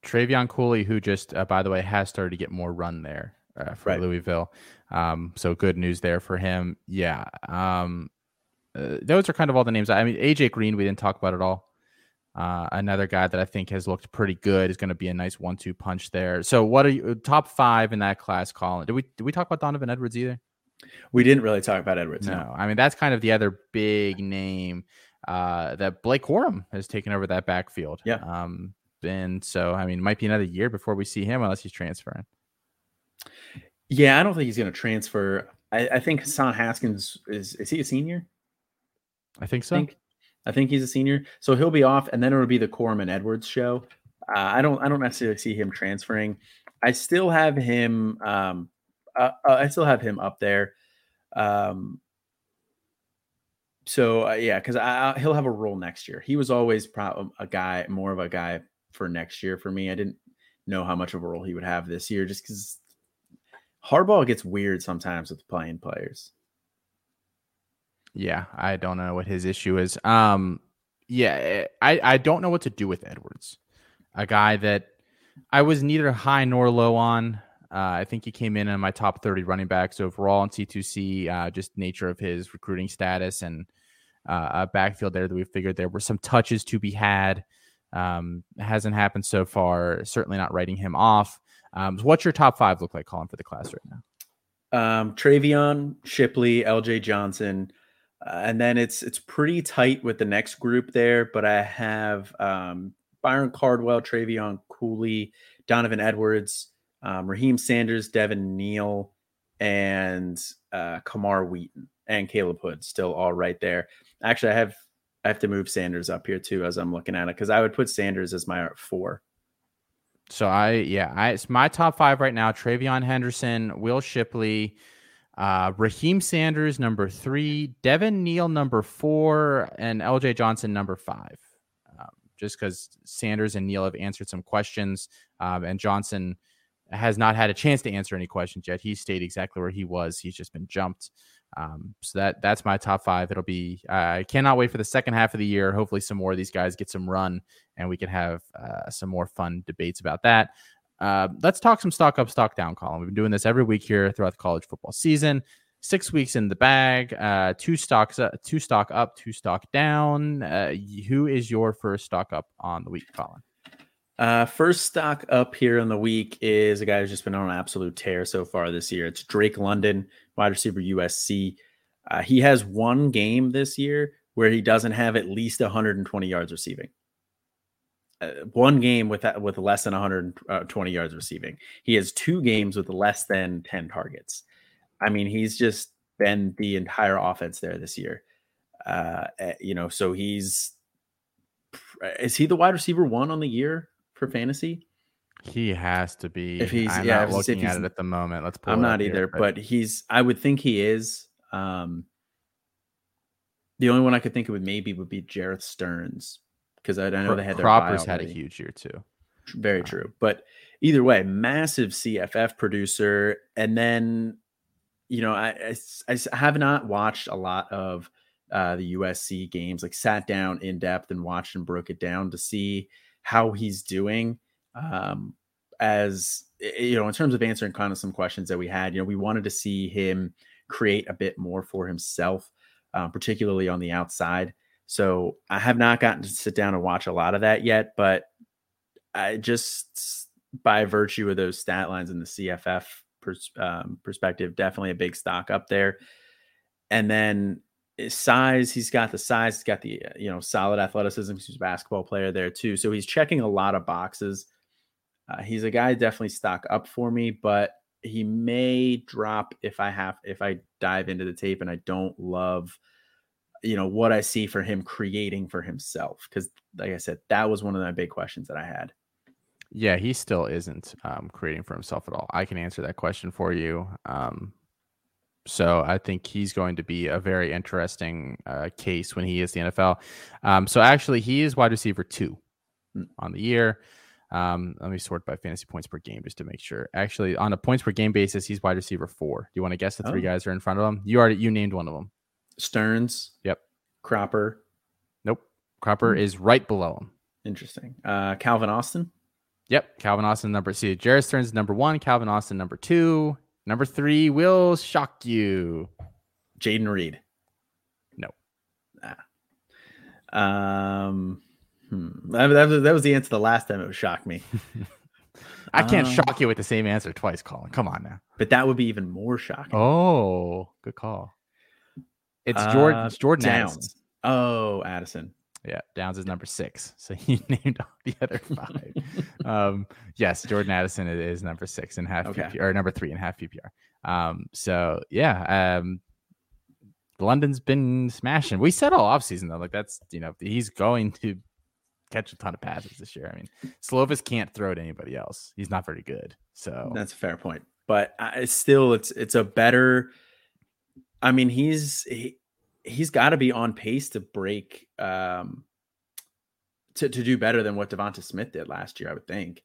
Trevion Cooley, who just, uh, by the way, has started to get more run there uh, for right. Louisville. Um, so good news there for him. Yeah. Um, uh, those are kind of all the names. I mean, AJ Green, we didn't talk about at all. Uh, another guy that I think has looked pretty good is going to be a nice one-two punch there. So, what are you uh, top five in that class, Colin? Did we did we talk about Donovan Edwards either? We didn't really talk about Edwards. No, no. I mean that's kind of the other big name uh, that Blake Corum has taken over that backfield. Yeah. Um, and so I mean, it might be another year before we see him unless he's transferring. Yeah, I don't think he's going to transfer. I, I, think Hassan Haskins is is he a senior? I think so. I think, I think he's a senior, so he'll be off, and then it'll be the Corum and Edwards show. Uh, I don't, I don't necessarily see him transferring. I still have him. Um, uh, uh, I still have him up there. Um, so uh, yeah, because he'll have a role next year. He was always pro- a guy, more of a guy for next year for me. I didn't know how much of a role he would have this year, just because Harbaugh gets weird sometimes with playing players. Yeah, I don't know what his issue is. Um, yeah, I I don't know what to do with Edwards, a guy that I was neither high nor low on. Uh, I think he came in in my top 30 running backs overall in C2C, uh, just nature of his recruiting status and uh, a backfield there that we figured there were some touches to be had. Um, hasn't happened so far. Certainly not writing him off. Um, what's your top five look like, Colin, for the class right now? Um, TreVeyon, Shipley, LJ Johnson, uh, and then it's it's pretty tight with the next group there, but I have um, Byron Cardwell, Trevion Cooley, Donovan Edwards, um, Raheim Sanders, Devin Neal, and uh, Camar Wheaton and Caleb Hood still all right there. Actually, I have I have to move Sanders up here too as I'm looking at it because I would put Sanders as my four. So I yeah, I it's my top five right now: TreVeyon Henderson, Will Shipley, uh, Raheim Sanders, number three, Devin Neal, number four, and LJ Johnson, number five. Um, just because Sanders and Neal have answered some questions, um, and Johnson has not had a chance to answer any questions yet. He stayed exactly where he was. He's just been jumped. Um, so that that's my top five. It'll be. I cannot wait for the second half of the year. Hopefully, some more of these guys get some run, and we can have uh, some more fun debates about that. Uh, let's talk some stock up, stock down, Colin. We've been doing this every week here throughout the college football season. Six weeks in the bag. Uh, two stocks, uh, two stock up, two stock down. Uh, who is your first stock up on the week, Colin? Uh, first stock up here in the week is a guy who's just been on an absolute tear so far this year. It's Drake London, wide receiver USC. Uh, he has one game this year where he doesn't have at least 120 yards receiving. Uh, one game with that, with less than 120 yards receiving. He has two games with less than 10 targets. I mean, he's just been the entire offense there this year. Uh, eh, you know, so he's is he the wide receiver one on the year for fantasy? He has to be. If he's I'm yeah, not looking at it at the moment. Let's pull. I'm it not up here, either, but he's. I would think he is. Um, the only one I could think of would maybe would be Jerreth Sterns because I, I know they had their Croppers had a huge year too. Very true, but either way, massive CFF producer, and then you know I, I, I have not watched a lot of uh, the USC games, like sat down in depth and watched and broke it down to see how he's doing. Um, as you know, in terms of answering kind of some questions that we had, you know, we wanted to see him create a bit more for himself, um, particularly on the outside. So I have not gotten to sit down and watch a lot of that yet, but I just by virtue of those stat lines in the CFF pers- um, perspective, definitely a big stock up there. And then size, he's got the size, he's got the you know solid athleticism. He's a basketball player there too, so he's checking a lot of boxes. Uh, he's a guy definitely stock up for me, but he may drop if I have if I dive into the tape and I don't love you know what I see for him creating for himself because like I said that was one of my big questions that I had. Yeah, he still isn't um, creating for himself at all. I can answer that question for you. Um, so I think he's going to be a very interesting uh, case when he is the NFL. Um, so actually, he is wide receiver two mm. on the year. Um, let me sort by fantasy points per game just to make sure. Actually, on a points per game basis, he's wide receiver four. Do you want to guess the three oh. guys are in front of him? You already you named one of them. Sterns. Yep. Cropper. Nope. Cropper mm. is right below him. Interesting. Uh, Calvin Austin. Yep. Calvin Austin number see Jerreth Sterns number one. Calvin Austin number two. Number three will shock you. Jayden Reed. No. Ah. Um. Hmm. That, that, was, that was the answer the last time it would shock me. I can't um, shock you with the same answer twice, Colin. Come on now. But that would be even more shocking. Oh, good call. It's Jordan. Uh, it's Jordan Downs. Addison. Oh, Addison. Yeah, Downs is number six. So he named all the other five. um, yes, Jordan Addison is number six and half okay. PPR, or number three and half PPR. Um, so yeah, um, London's been smashing. We said all offseason though, like that's you know he's going to catch a ton of passes this year. I mean, Slovis can't throw to anybody else. He's not very good. So that's a fair point. But I, still, it's it's a better. I mean, he's he, he's got to be on pace to break um to, to do better than what Devonta Smith did last year, I would think.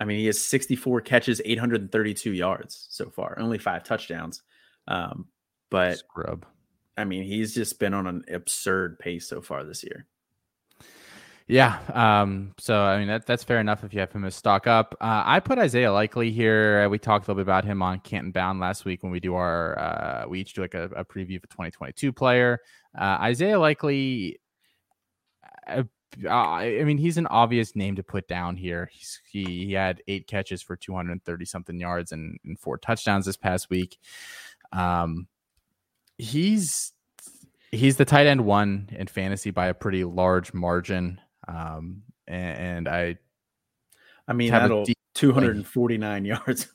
I mean, he has 64 catches, 832 yards so far, only five touchdowns. Um, but scrub. I mean, he's just been on an absurd pace so far this year. Yeah. Um, so I mean that that's fair enough if you have him as stock up. Uh, I put Isaiah Likely here. We talked a little bit about him on Canton Bound last week when we do our uh, we each do like a, a preview of a 2022 player. Uh, Isaiah Likely. Uh, I mean, he's an obvious name to put down here. He's, he he had eight catches for 230 something yards and, and four touchdowns this past week. Um, he's he's the tight end one in fantasy by a pretty large margin. Um, and, and I, I mean, that'll deep, 249 yards.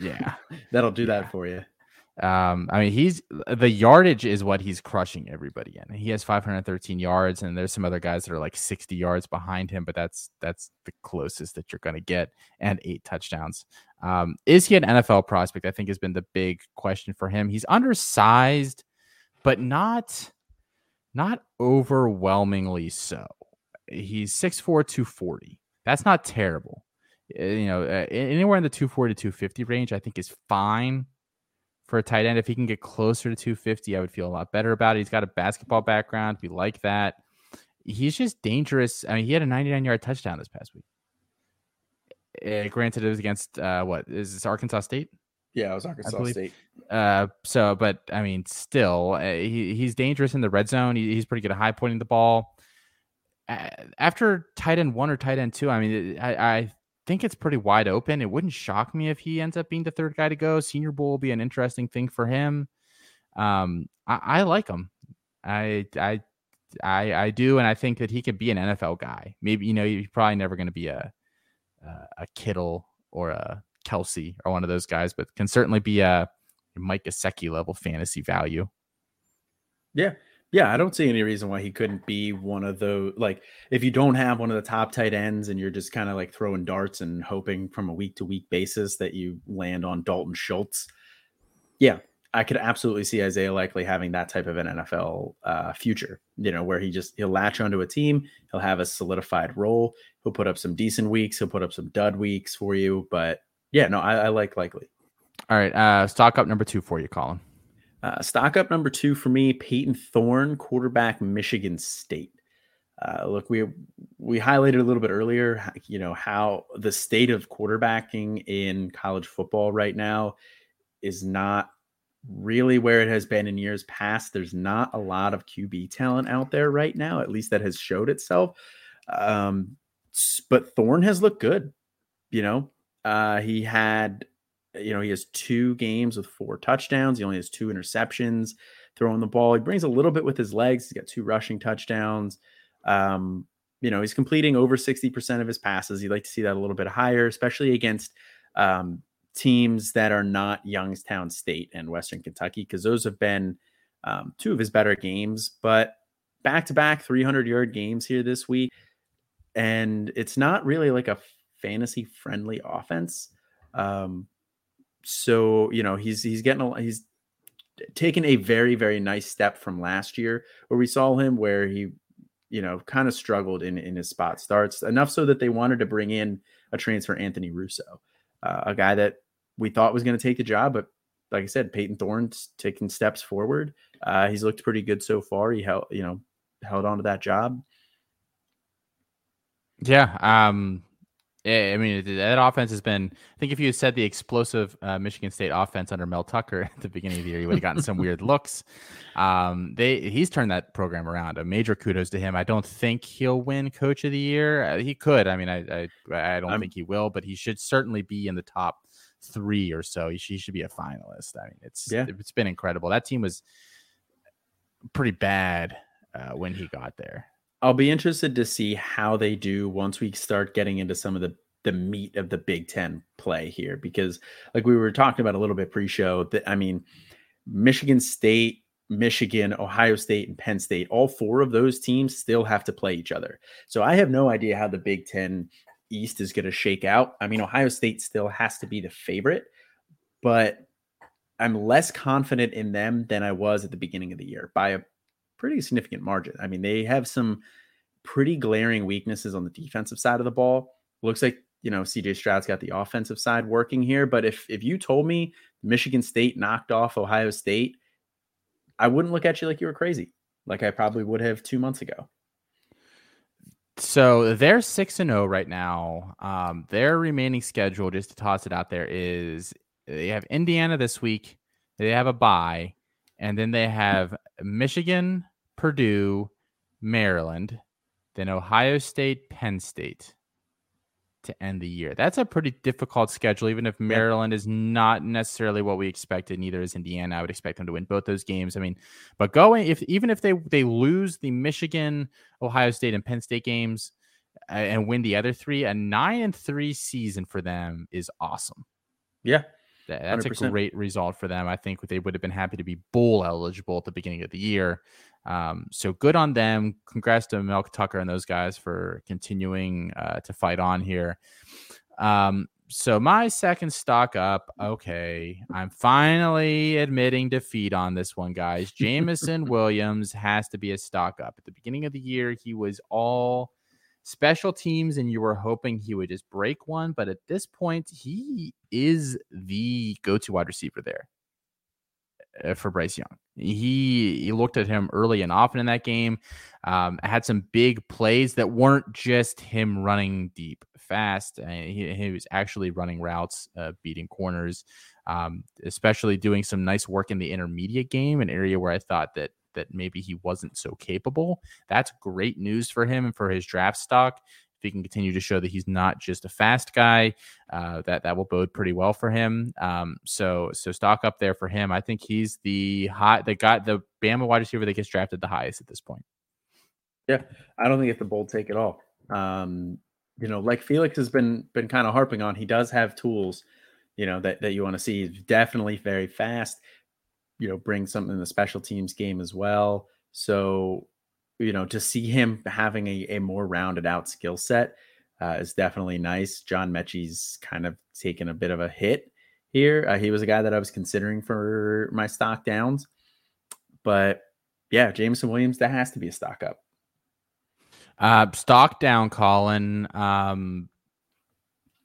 yeah, that'll do yeah. that for you. Um, I mean, he's the yardage is what he's crushing everybody in. He has 513 yards, and there's some other guys that are like 60 yards behind him, but that's that's the closest that you're going to get, and eight touchdowns. Um, is he an NFL prospect? I think has been the big question for him. He's undersized, but not not overwhelmingly so he's 6'4, 240. That's not terrible. Eh, you know, uh, anywhere in the 240 to 250 range, I think is fine for a tight end. If he can get closer to 250, I would feel a lot better about it. He's got a basketball background. We like that. He's just dangerous. I mean, he had a 99 yard touchdown this past week. Uh, granted, it was against uh, what is this Arkansas State? Yeah, it was Arkansas State. Uh, so, but I mean, still, uh, he, he's dangerous in the red zone. He, he's pretty good at high pointing the ball after tight end one or tight end two, I mean, I, I, think it's pretty wide open. It wouldn't shock me if he ends up being the third guy to go. Senior Bowl will be an interesting thing for him. Um, I, I like him. I, I, I, I do, and I think that he could be an NFL guy. Maybe you know he's probably never going to be a, a Kittle or a Kelce or one of those guys, but can certainly be a Mike Gesicki level fantasy value. Yeah, Yeah, I don't see any reason why he couldn't be one of those. Like, if you don't have one of the top tight ends and you're just kind of like throwing darts and hoping from a week to week basis that you land on Dalton Schultz, yeah, I could absolutely see Isaiah Likely having that type of an NFL uh, future. You know, where he just he'll latch onto a team, he'll have a solidified role, he'll put up some decent weeks, he'll put up some dud weeks for you. But yeah, no, I, I like Likely. All right, uh, stock up number two for you, Colin. Uh, stock up number two for me, Payton Thorne, quarterback, Michigan State. Uh, look, we we highlighted a little bit earlier, you know, how the state of quarterbacking in college football right now is not really where it has been in years past. There's not a lot of QB talent out there right now, at least that has showed itself. Um, but Thorne has looked good. You know, uh, he had you know, he has two games with four touchdowns. He only has two interceptions throwing the ball. He brings a little bit with his legs. He's got two rushing touchdowns. Um, you know, he's completing over 60% of his passes. You'd like to see that a little bit higher, especially against um, teams that are not Youngstown State and Western Kentucky, because those have been um, two of his better games. But back to back 300 yard games here this week. And it's not really like a fantasy friendly offense. Um, so you know he's he's getting a he's taken a very very nice step from last year where we saw him where he you know kind of struggled in in his spot starts enough so that they wanted to bring in a transfer Anthony Russo, uh, a guy that we thought was going to take the job, but like I said, Payton Thorne's taking steps forward. Uh, he's looked pretty good so far. He held you know held on to that job. Yeah, um, I mean, that offense has been. I think if you had said the explosive uh, Michigan State offense under Mel Tucker at the beginning of the year, you would have gotten some weird looks. Um, they he's turned that program around. A major kudos to him. I don't think he'll win Coach of the Year. Uh, he could. I mean, I I, I don't I'm, think he will, but he should certainly be in the top three or so. He should, he should be a finalist. I mean, it's yeah. it's been incredible. That team was pretty bad uh, when he got there. I'll be interested to see how they do once we start getting into some of the the meat of the Big Ten play here, because like we were talking about a little bit pre-show, that I mean, Michigan State, Michigan, Ohio State, and Penn State, all four of those teams still have to play each other. So I have no idea how the Big Ten East is going to shake out. I mean, Ohio State still has to be the favorite, but I'm less confident in them than I was at the beginning of the year by a pretty significant margin. I mean, they have some pretty glaring weaknesses on the defensive side of the ball. Looks like you know CJ Stroud's got the offensive side working here, but if if you told me Michigan State knocked off Ohio State, I wouldn't look at you like you were crazy, like I probably would have two months ago. So they're six and zero oh right now. Um, their remaining schedule, just to toss it out there, is they have Indiana this week. They have a bye, and then they have Michigan, Purdue, Maryland, then Ohio State, Penn State to end the year. That's a pretty difficult schedule, even if Maryland is not necessarily what we expected. Neither is Indiana. I would expect them to win both those games. I mean, but going if even if they they lose the Michigan, Ohio State, and Penn State games uh, and win the other three, a nine and three season for them is awesome. Yeah, that's 100%. a great result for them. I think they would have been happy to be bowl eligible at the beginning of the year. Um, so good on them. Congrats to Mel Tucker and those guys for continuing uh, to fight on here. Um, so my second stock up. Okay, I'm finally admitting defeat on this one, guys. Jameson Williams has to be a stock up. At the beginning of the year, he was all special teams and you were hoping he would just break one. But at this point, he is the go to wide receiver there uh, for Bryce Young. He, he looked at him early and often in that game. Um, had some big plays that weren't just him running deep fast. Uh, he, he, was actually running routes, uh, beating corners, um, especially doing some nice work in the intermediate game, an area where I thought that that maybe he wasn't so capable. That's great news for him and for his draft stock. If he can continue to show that he's not just a fast guy, uh, that that will bode pretty well for him. Um, so so stock up there for him. I think he's the hot the got the Bama wide receiver that gets drafted the highest at this point. Yeah, I don't think it's a bold take at all. Um, you know, like Felix has been been kind of harping on, he does have tools, you know, that that you want to see. He's definitely very fast you know bring something in the special teams game as well. So, you know, to see him having a, a more rounded out skill set uh, is definitely nice. John Metchie's kind of taken a bit of a hit here. Uh, he was a guy that I was considering for my stock downs, but yeah, Jameson Williams, that has to be a stock up. Uh, stock down, Colin. Um,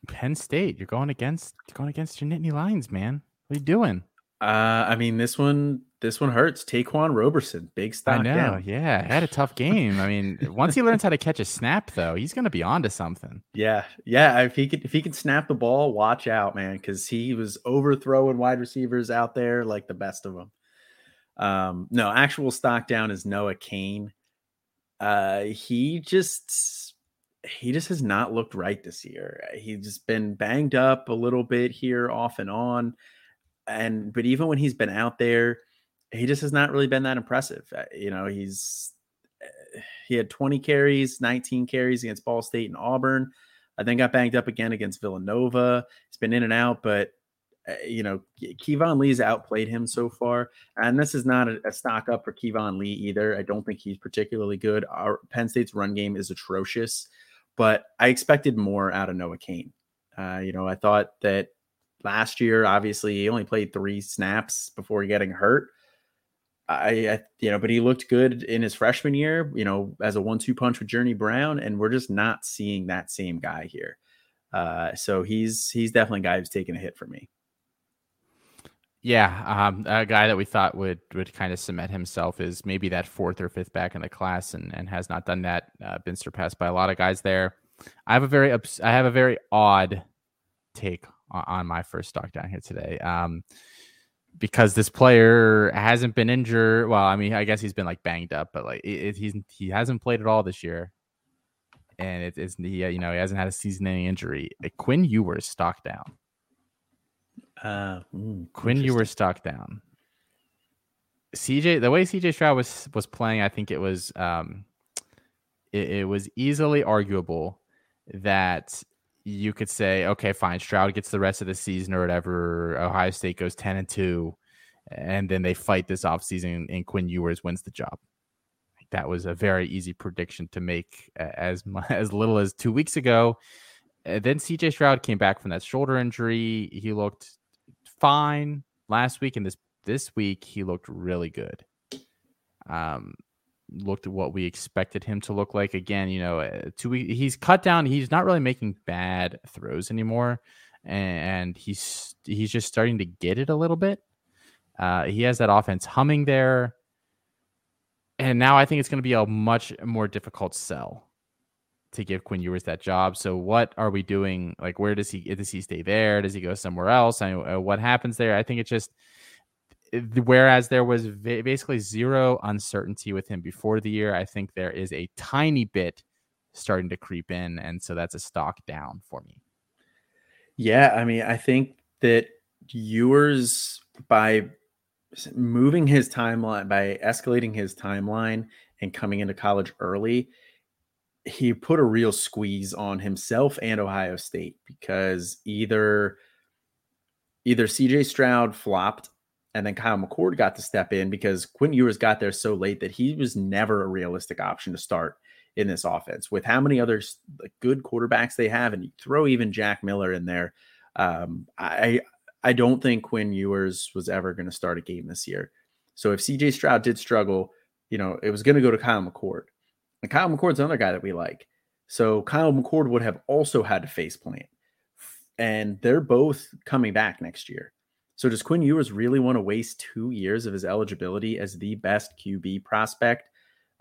Penn State, you're going against you're going against your Nittany Lions, man. What are you doing? Uh, I mean, this one this one hurts. Taquan Roberson, big stock. I know. Down. Yeah, had a tough game. I mean, once he learns how to catch a snap, though, he's going to be onto something. Yeah, yeah. If he could, if he could snap the ball, watch out, man, because he was overthrowing wide receivers out there like the best of them. Um, no, actual stock down is Noah Cain. Uh, he just he just has not looked right this year. He's just been banged up a little bit here, off and on, and but even when he's been out there he just has not really been that impressive. Uh, you know, he's eh, he had 20 carries, 19 carries against Ball State and Auburn. I think got banged up again against Villanova. He's been in and out, but uh, you know, Keyvone Lee's outplayed him so far, and this is not a, a, stock up for Keyvone Lee either. I don't think he's particularly good. Our Penn State's run game is atrocious, but I expected more out of Noah Cain. Uh, you know, I thought that last year, obviously, he only played three snaps before getting hurt. I, I, you know, but he looked good in his freshman year, you know, as a one-two punch with Journey Brown, and we're just not seeing that same guy here. Uh, so he's he's definitely a guy who's taking a hit for me. Yeah, um, a guy that we thought would would kind of cement himself is maybe that fourth or fifth back in the class, and and has not done that. Uh, been surpassed by a lot of guys there. I have a very I have a very odd take on, my first stock down here today. Um, because this player hasn't been injured. Well, I mean, I guess he's been like banged up, but like it, it, he's he hasn't played at all this year, and it, it's he you know he hasn't had a season-ending injury. Quinn Ewers stock down. Uh, mm, Quinn Ewers stock down. CJ, the way CJ Stroud was was playing, I think it was um, it, it was easily arguable that you could say, okay, fine, Stroud gets the rest of the season or whatever. Ohio State goes 10 and 2, and then they fight this offseason and Quinn Ewers wins the job. That was a very easy prediction to make as as little as two weeks ago. And then CJ Stroud came back from that shoulder injury. He looked fine last week, and this this week he looked really good. Um, looked at what we expected him to look like again. You know, uh, two he's cut down. He's not really making bad throws anymore, and he's he's just starting to get it a little bit. Uh, he has that offense humming there, and now I think it's going to be a much more difficult sell to give Quinn Ewers that job. So what are we doing? Like, where does he does he stay there? Does he go somewhere else? I, uh, what happens there? I think it just whereas there was basically zero uncertainty with him before the year, I think there is a tiny bit starting to creep in, and so that's a stock down for me. Yeah, I mean, I think that Ewers by moving his timeline by escalating his timeline and coming into college early, he put a real squeeze on himself and Ohio State because either either CJ Stroud flopped and then Kyle McCord got to step in because Quinn Ewers got there so late that he was never a realistic option to start in this offense. With how many other good quarterbacks they have, and you throw even Jack Miller in there, um, I I don't think Quinn Ewers was ever going to start a game this year. So if CJ Stroud did struggle, you know, it was going to go to Kyle McCord, and Kyle McCord's another guy that we like. So Kyle McCord would have also had to face plant, and they're both coming back next year. So does Quinn Ewers really want to waste two years of his eligibility as the best QB prospect?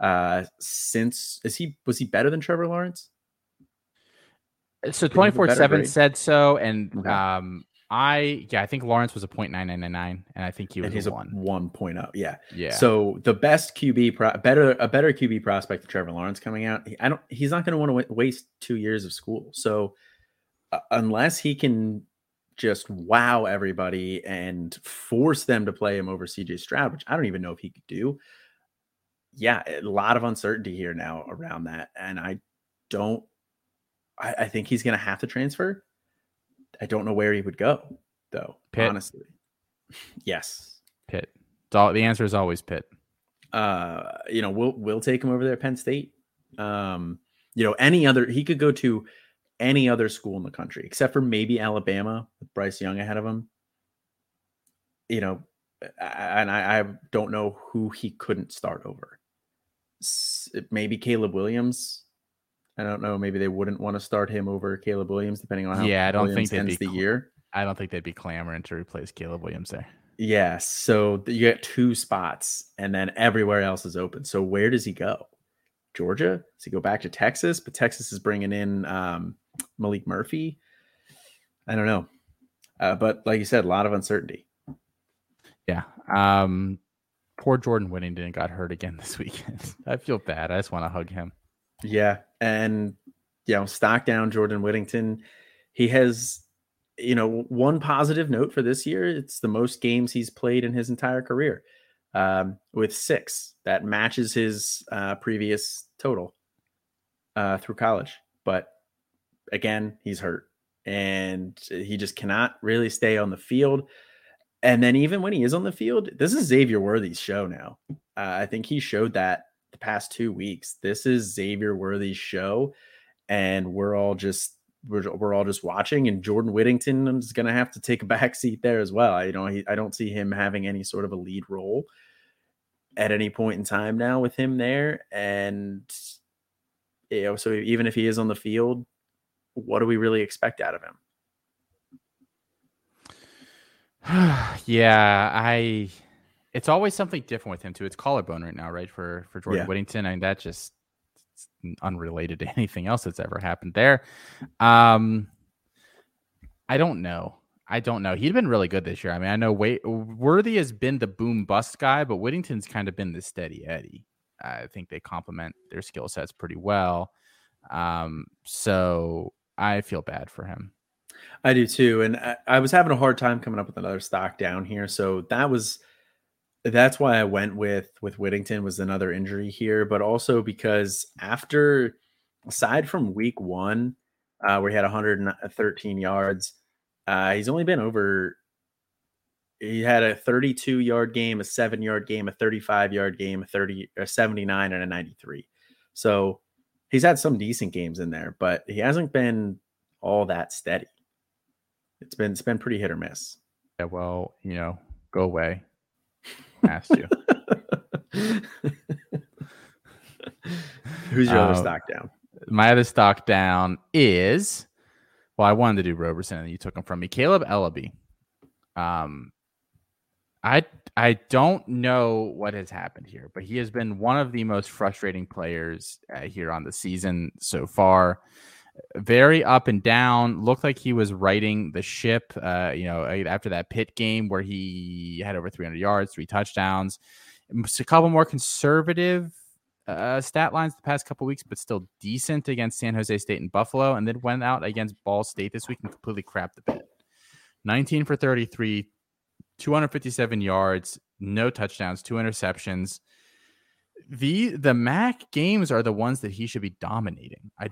Uh, since is he was he better than Trevor Lawrence? So twenty four seven said so, and okay. um, I yeah, I think Lawrence was a point nine nine nine nine, and I think he was and he's a one one point up. Yeah, yeah. So the best QB, pro- better a better QB prospect, Trevor Lawrence coming out. I don't. He's not going to want to waste two years of school. So uh, unless he can just wow everybody and force them to play him over CJ Stroud, which I don't even know if he could do. Yeah, a lot of uncertainty here now around that. And I don't, I, I think he's going to have to transfer. I don't know where he would go, though, Pitt. honestly. yes. Pitt. It's all, The answer is always Pitt. Uh, you know, we'll we'll take him over there at Penn State. Um, you know, any other he could go to any other school in the country except for maybe Alabama with Bryce Young ahead of him. You know, and I, I don't know who he couldn't start over. Maybe Caleb Williams. I don't know. Maybe they wouldn't want to start him over Caleb Williams, depending on how. Yeah, I don't Williams think ends the year. I don't think they'd be clamoring to replace Caleb Williams there. Yes. So you get two spots, and then everywhere else is open. So where does he go? Georgia? Does he go back to Texas? But Texas is bringing in um, Maalik Murphy. I don't know. Uh, but like you said, a lot of uncertainty. Yeah. Um, poor Jordan Whittington got hurt again this weekend. I feel bad. I just want to hug him. Yeah. And, you know, stock down Jordan Whittington. He has, you know, one positive note for this year. It's the most games he's played in his entire career um, with six. That matches his uh, previous total uh, through college. But again, he's hurt and he just cannot really stay on the field. And then even when he is on the field, this is Xavier Worthy's show now. Uh, I think he showed that the past two weeks. This is Xavier Worthy's show, and we're all just we're, we're all just watching. And Jordan Whittington is going to have to take a back seat there as well. I he, I don't see him having any sort of a lead role at any point in time now with him there. And you know, so even if he is on the field, what do we really expect out of him? yeah, I. It's always something different with him too. It's collarbone right now, right? For for Jordan yeah. Whittington, I mean that just unrelated to anything else that's ever happened there. Um, I don't know. I don't know. He'd been really good this year. I mean, I know Wait, Worthy has been the boom bust guy, but Whittington's kind of been the steady Eddie. I think they complement their skill sets pretty well. Um, so I feel bad for him. I do too, and I, I, was having a hard time coming up with another stock down here. So that was that's why I went with with Whittington was another injury here, but also because after aside from week one, uh, where he had 113 yards, uh, he's only been over. He had a 32 yard game, a seven yard game, a 35 yard game, a 30, a 79, and a 93. So he's had some decent games in there, but he hasn't been all that steady. It's been it's been pretty hit or miss. Yeah, well, you know, go away. Asked you. Who's your other uh, stock down? My other stock down is well, I wanted to do Roberson and you took him from me. Kaleb Eleby. Um I I don't know what has happened here, but he has been one of the most frustrating players uh, here on the season so far very up and down. Looked like he was riding the ship. Uh, you know, after that Pitt game where he had over 300 yards, three touchdowns, It's a couple more conservative uh, stat lines the past couple weeks, but still decent against San Jose State and Buffalo, and then went out against Ball State this week and completely crapped the bed. 19 for 33, 257 yards, no touchdowns, two interceptions. The the MAC games are the ones that he should be dominating. I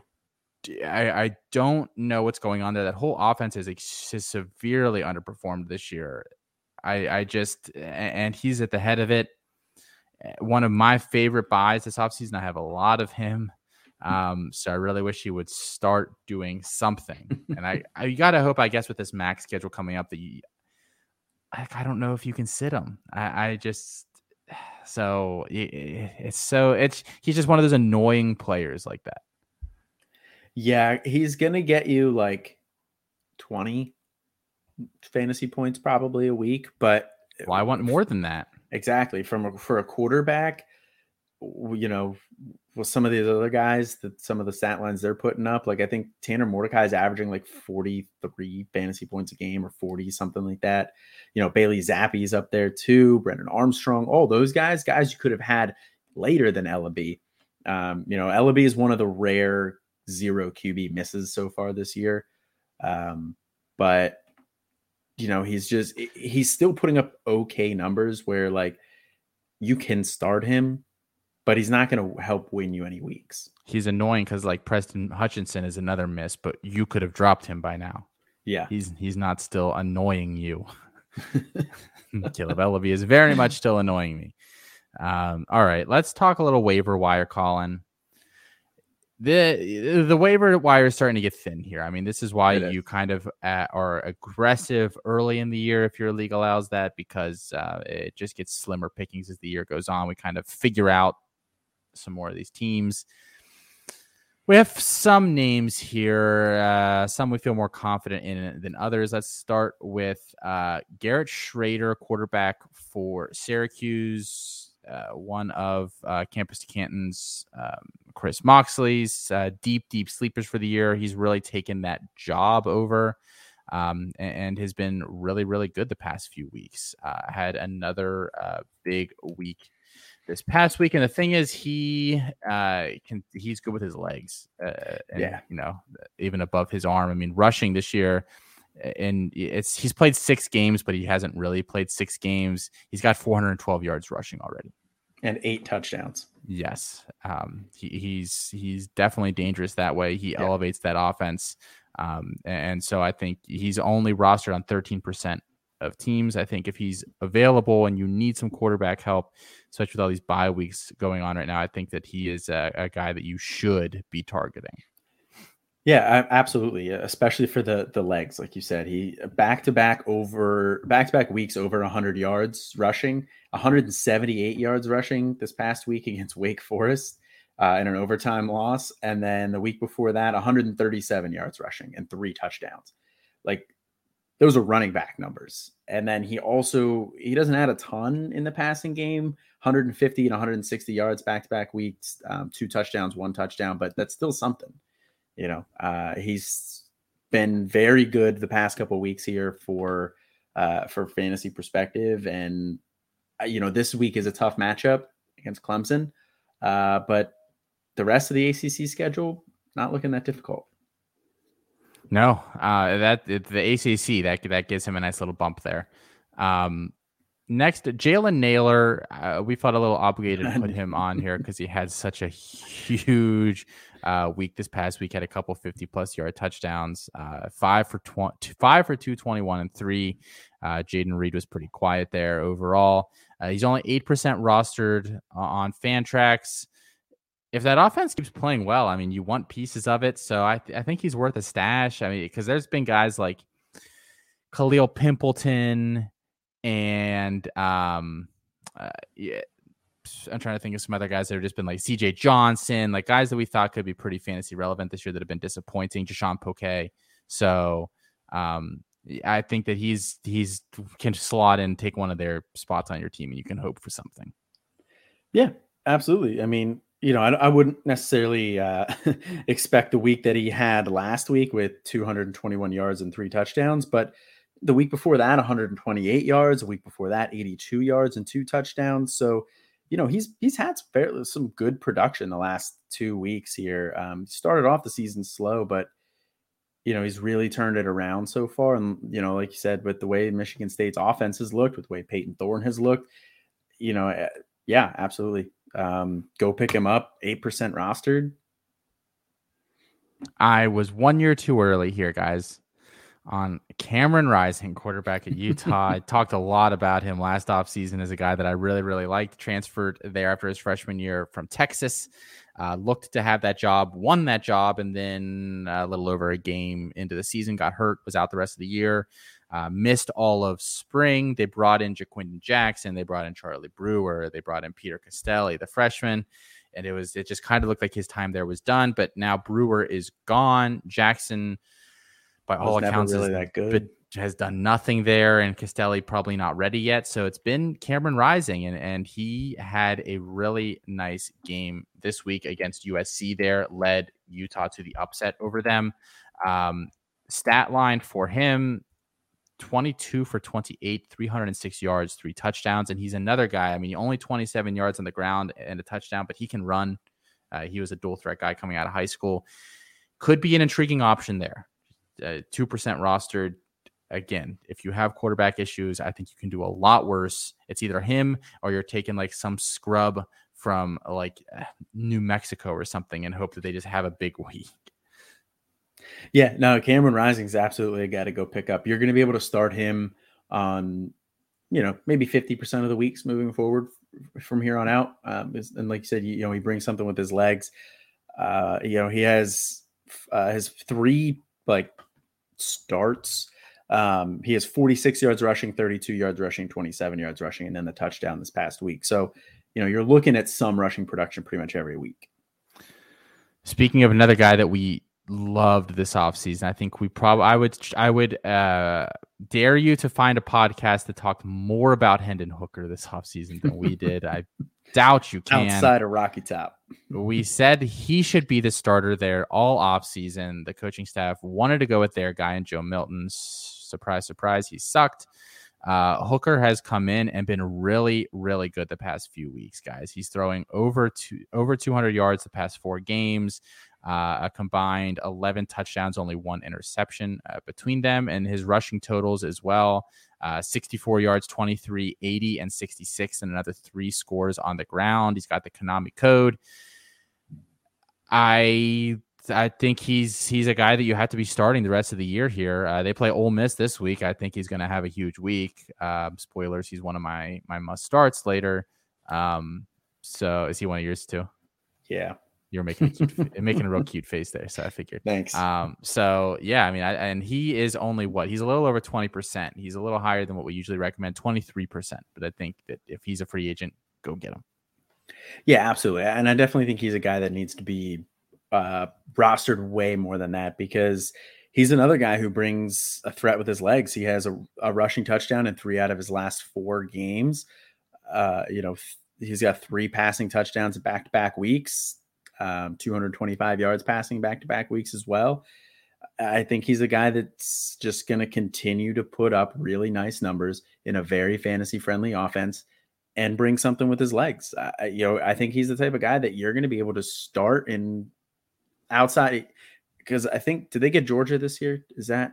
I, I don't know what's going on there. That whole offense is, is severely underperformed this year. I, I just, and he's at the head of it. One of my favorite buys this offseason. I have a lot of him. Um, so I really wish he would start doing something. and I, I gotta hope, I guess, with this MAC schedule coming up, that you, I, I don't know if you can sit him. I, I just, so it's so it's he's just one of those annoying players like that. Yeah, he's gonna get you like 20 fantasy points probably a week, but well, I want more than that. Exactly. From a, for a quarterback, you know, with some of these other guys that some of the stat lines they're putting up, like I think Tanner Mordecai is averaging like 43 fantasy points a game or 40, something like that. You know, Bailey Zappe's up there too, Brennan Armstrong, all those guys, guys you could have had later than Eleby. Um, you know, Eleby is one of the rare zero QB misses so far this year. Um, but you know, he's just he's still putting up okay numbers where like you can start him, but he's not going to help win you any weeks. He's annoying because like Preston Hutchinson is another miss, but you could have dropped him by now. Yeah, he's he's not still annoying you. Kaleb Eleby is very much still annoying me. Um, all right, let's talk a little waiver wire, Colin. The the waiver wire is starting to get thin here. I mean, this is why you kind of uh, are aggressive early in the year if your league allows that, because uh, it just gets slimmer pickings as the year goes on. We kind of figure out some more of these teams. We have some names here. Uh, some we feel more confident in than others. Let's start with uh, Garrett Shrader, quarterback for Syracuse, one of uh, Campus to Canton's um, Chris Moxley's uh, deep, deep sleepers for the year. He's really taken that job over um, and, and, has been really, really good the past few weeks. Uh, had another big week this past week. And the thing is, he uh, can he's good with his legs. Uh, and, yeah, you know, even above his arm. I mean, rushing this year, and it's he's played six games, but he hasn't really played six games. He's got 412 yards rushing already, and eight touchdowns. Yes, um, he, he's he's definitely dangerous that way. He yeah. elevates that offense. Um, and so I think he's only rostered on 13% of teams. I think if he's available and you need some quarterback help, especially with all these bye weeks going on right now, I think that he is a, a guy that you should be targeting. Yeah, absolutely. Especially for the the legs, like you said, he back to back over back to back weeks over 100 yards rushing, 178 yards rushing this past week against Wake Forest uh, in an overtime loss, and then the week before that, 137 yards rushing and three touchdowns. Like those are running back numbers. And then he also he doesn't add a ton in the passing game, 150 and 160 yards back to back weeks, um, two touchdowns, one touchdown, but that's still something. You know, uh, he's been very good the past couple weeks here for uh, for fantasy perspective, and uh, you know this week is a tough matchup against Clemson, uh, but the rest of the ACC schedule not looking that difficult. No, uh, that the ACC that that gives him a nice little bump there. Um, next, Jalen Naylor, uh, we felt a little obligated to put him on here because he had such a huge uh, week this past week. Had a couple fifty plus yard touchdowns, uh, five for twenty, five for two twenty one and three. Uh, Jayden Reed was pretty quiet there overall. Uh, he's only eight percent rostered on Fantrax if that offense keeps playing well, I mean, you want pieces of it. So I, th- I think he's worth a stash. I mean, because there's been guys like Khalil Pimpleton and um, uh, yeah, I'm trying to think of some other guys that have just been like CJ Johnson, like guys that we thought could be pretty fantasy relevant this year that have been disappointing. Jashaun Poke. So um, I think that he's he's can slot in, take one of their spots on your team, and you can hope for something. Yeah, absolutely. I mean, you know, I, I wouldn't necessarily uh, expect the week that he had last week with 221 yards and three touchdowns, but the week before that, 128 yards. The week before that, 82 yards and two touchdowns. So, you know, he's he's had fairly, some good production the last two weeks here. Um, started off the season slow, but you know he's really turned it around so far. And you know, like you said, with the way Michigan State's offense has looked, with the way Payton Thorne has looked, you know, eh, yeah, absolutely. Um, go pick him up. Eight percent rostered. I was one year too early here, guys. On Cameron Rising, quarterback at Utah. I talked a lot about him last offseason as a guy that I really, really liked. Transferred there after his freshman year from Texas. Uh, looked to have that job, won that job, and then a little over a game into the season got hurt, was out the rest of the year. Uh, missed all of spring. They brought in Ja'Quinden Jackson. They brought in Charlie Brewer. They brought in Peter Costelli, the freshman. And it was, it just kind of looked like his time there was done. But now Brewer is gone. Jackson, by all accounts, really that good. has done nothing there. And Costelli probably not ready yet. So it's been Cameron Rising. And, and he had a really nice game this week against USC there, led Utah to the upset over them. Um, stat line for him 22 for 28, 306 yards, three touchdowns. And he's another guy. I mean, only 27 yards on the ground and a touchdown, but he can run. Uh, he was a dual threat guy coming out of high school. Could be an intriguing option there. Uh, 2% rostered. Again, if you have quarterback issues, I think you can do a lot worse. It's either him or you're taking like some scrub from like New Mexico or something and hope that they just have a big week. Yeah, no, Cameron Rising is absolutely a guy to go pick up. You're going to be able to start him on you know, maybe 50% of the weeks moving forward from here on out. Um, and like you said, you, you, know, he brings something with his legs. Uh, you know, he has uh, his three like starts. Um, he has 46 yards rushing, 32 yards rushing, 27 yards rushing, and then the touchdown this past week. So, you know, you're looking at some rushing production pretty much every week. Speaking of another guy that we loved this offseason. I think we probably I would I would uh, dare you to find a podcast that talked more about Hendon Hooker this offseason than we did. I doubt you can. Outside of Rocky Top. we said he should be the starter there all offseason. The coaching staff wanted to go with their guy and Joe Milton. Surprise, surprise, he sucked. Uh, Hooker has come in and been really, really good the past few weeks, guys. He's throwing over two over 200 yards the past four games uh, a combined 11 touchdowns, only one interception uh, between them, and his rushing totals as well. Uh, 64 yards, 23, 80, and 66, and another three scores on the ground. He's got the Konami code. I I think he's he's a guy that you have to be starting the rest of the year here. Uh, they play Ole Miss this week. I think he's going to have a huge week. Um, spoilers: he's one of my my must starts later. Um, so is he one of yours too? Yeah, you're making a cute, making a real cute face there. So I figured. Thanks. Um. So yeah, I mean, I, and he is only what he's a little over twenty percent. He's a little higher than what we usually recommend, twenty three percent. But I think that if he's a free agent, go get him. Yeah, absolutely. And I definitely think he's a guy that needs to be uh, rostered way more than that because he's another guy who brings a threat with his legs. He has a, a rushing touchdown in three out of his last four games. Uh, you know, he's got three passing touchdowns back to back weeks um, 225 yards passing back to back weeks as well. I think he's a guy that's just going to continue to put up really nice numbers in a very fantasy friendly offense and bring something with his legs. Uh, you know, I think he's the type of guy that you're going to be able to start in outside because I think did they get Georgia this year? Is that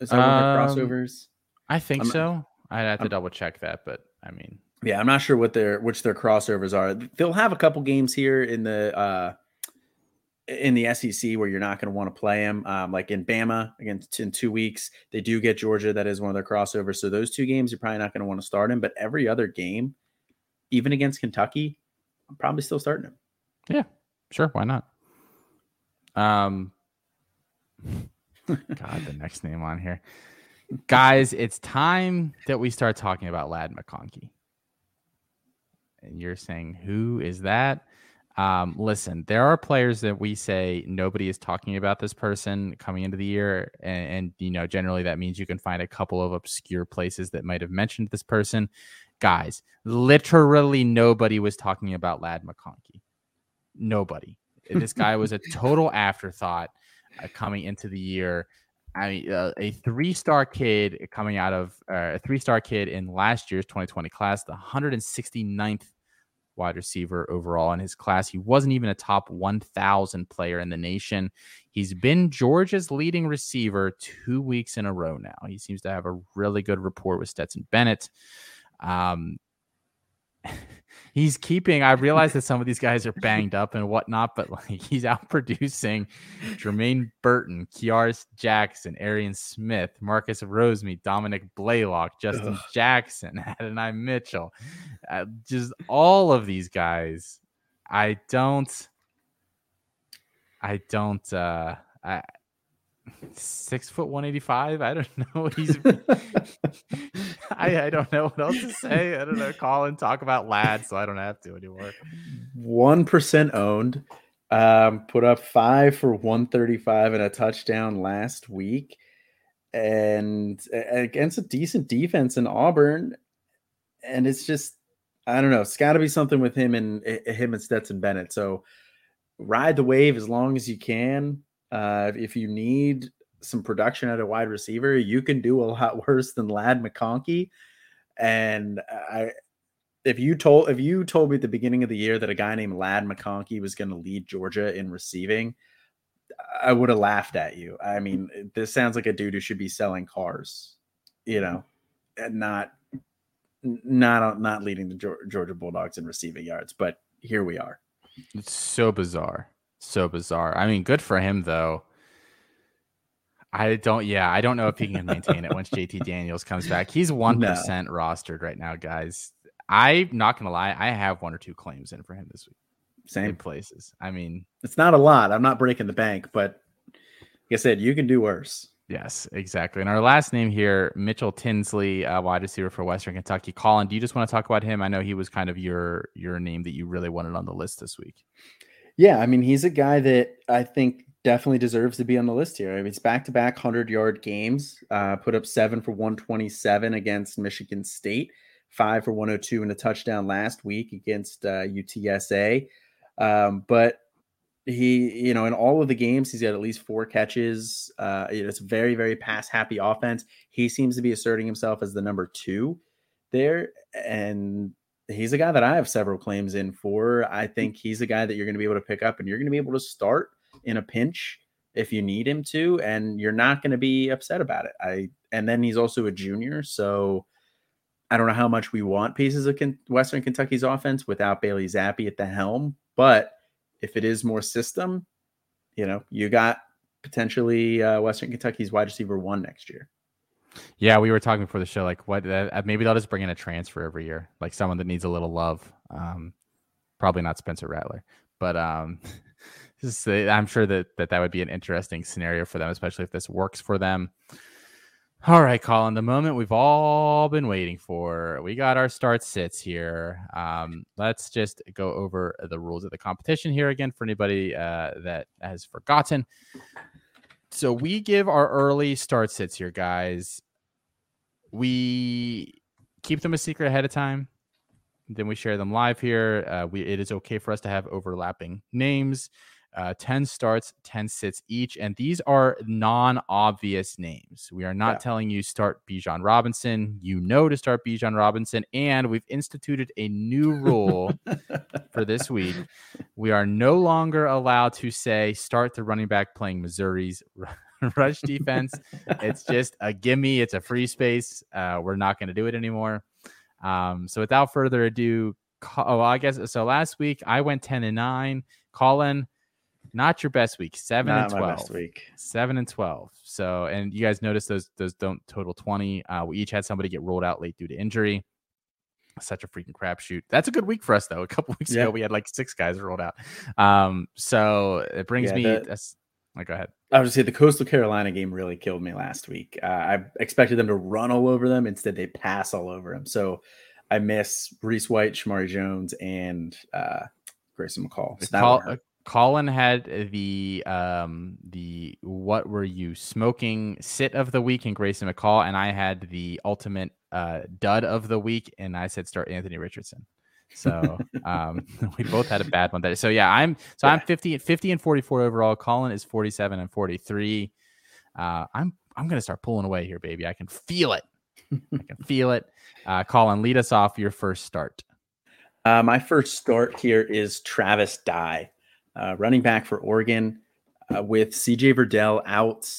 is that um, one of the crossovers? I think I'm, so. I'd have to I'm, double check that, but I mean, yeah, I'm not sure what their which their crossovers are. They'll have a couple games here in the uh in the SEC where you're not going to want to play them. Um, like in Bama against in two weeks, they do get Georgia. That is one of their crossovers. So those two games, you're probably not going to want to start him. But every other game, even against Kentucky, I'm probably still starting him. Yeah, sure. Why not? Um, God, the next name on here, guys. It's time that we start talking about Ladd McConkey and you're saying who is that? Um, listen, there are players that we say nobody is talking about this person coming into the year, and, and, you know generally that means you can find a couple of obscure places that might have mentioned this person. Guys, literally nobody was talking about Ladd McConkey. Nobody. this guy was a total afterthought uh, coming into the year. I mean, uh, a three-star kid coming out of uh, a three-star kid in last year's 2020 class, the 169th wide receiver overall in his class. He wasn't even a top 1,000 player in the nation. He's been Georgia's leading receiver two weeks in a row now. He seems to have a really good rapport with Stetson Bennett. Um, he's keeping. I realize that some of these guys are banged up and whatnot, but like he's out producing Jermaine Burton, Kearis Jackson, Arian Smith, Marcus Rosemy, Dominick Blaylock, Justin Ugh. Jackson, Adonai Mitchell, uh, just all of these guys. I don't. I don't. uh I six foot one eighty five. I don't know. What he's I, I don't know what else to say. I don't know. Call and talk about lads, so I don't have to anymore. One percent owned. Um, put up five for one thirty five and a touchdown last week, and against a decent defense in Auburn. And it's just, I don't know. It's got to be something with him and him and Stetson Bennett. So ride the wave as long as you can uh, if you need some production at a wide receiver, you can do a lot worse than Ladd McConkey. And I, if you told if you told me at the beginning of the year that a guy named Ladd McConkey was going to lead Georgia in receiving, I would have laughed at you. I mean, this sounds like a dude who should be selling cars, you know, and not not not leading the Georgia Bulldogs in receiving yards. But here we are. It's so bizarre so bizarre. I mean, good for him though. I don't. Yeah, I don't know if he can maintain it once JT Daniels comes back. He's one no. rostered right now, guys. I'm not gonna lie. I have one or two claims in for him this week. Same places. I mean, it's not a lot. I'm not breaking the bank, but like I said, you can do worse. Yes, exactly. And our last name here, Mitchell Tinsley, uh, wide receiver for Western Kentucky. Colin, do you just want to talk about him? I know he was kind of your your name that you really wanted on the list this week. Yeah, I mean, he's a guy that I think definitely deserves to be on the list here. I mean, it's back to back 100 yard games, uh, put up seven for 127 against Michigan State, five for 102 and a touchdown last week against uh, UTSA. Um, but he, you know, in all of the games, he's got at least four catches. Uh, it's very, very pass happy offense. He seems to be asserting himself as the number two there. And he's a guy that I have several claims in for. I think he's a guy that you're going to be able to pick up and you're going to be able to start in a pinch if you need him to, and you're not going to be upset about it. I and then he's also a junior, so I don't know how much we want pieces of Western Kentucky's offense without Bailey Zappe at the helm, but if it is more system, you know, you got potentially uh, Western Kentucky's wide receiver one next year. Yeah, we were talking before the show. Like, what? Uh, maybe they'll just bring in a transfer every year, like someone that needs a little love. Um, probably not Spencer Rattler, but um, just, I'm sure that, that that would be an interesting scenario for them, especially if this works for them. All right, Colin, the moment we've all been waiting for. We got our start sits here. Um, let's just go over the rules of the competition here again for anybody uh, that has forgotten. So we give our early start sits here, guys. We keep them a secret ahead of time. Then we share them live here. Uh, we it is okay for us to have overlapping names uh, 10 starts, 10 sits each. And these are non obvious names. We are not yeah. telling you start Bijan Robinson. You know to start Bijan Robinson. And we've instituted a new rule for this week. We are no longer allowed to say start the running back playing Missouri's rush defense. it's just a gimme, it's a free space. Uh, we're not going to do it anymore. Um, so without further ado, oh, I guess so. Last week I went 10 and 9. Colin, not your best week. Seven Not and twelve. week. Seven and twelve. So, and you guys notice those those don't total twenty. Uh, we each had somebody get rolled out late due to injury. Such a freaking crapshoot. That's a good week for us though. A couple weeks yeah. ago, we had like six guys rolled out. Um, so it brings yeah, me. The, oh, go ahead. I was just say the Coastal Carolina game really killed me last week. Uh, I expected them to run all over them. Instead, they pass all over them. So I miss Reese White, Shermari Jones, and uh, Grayson McCall. So call, Colin had the um the what were you smoking sit of the week and Grayson McCall, and I had the ultimate uh dud of the week, and I said start Anthony Richardson. So um we both had a bad one that so yeah, I'm so yeah. I'm 50 50 and 44 overall. Colin is 47 and 43. Uh I'm I'm gonna start pulling away here, baby. I can feel it. I can feel it. Uh Colin, lead us off your first start. Uh, my first start here is Travis Dye uh, running back for Oregon. Uh, with CJ Verdell out,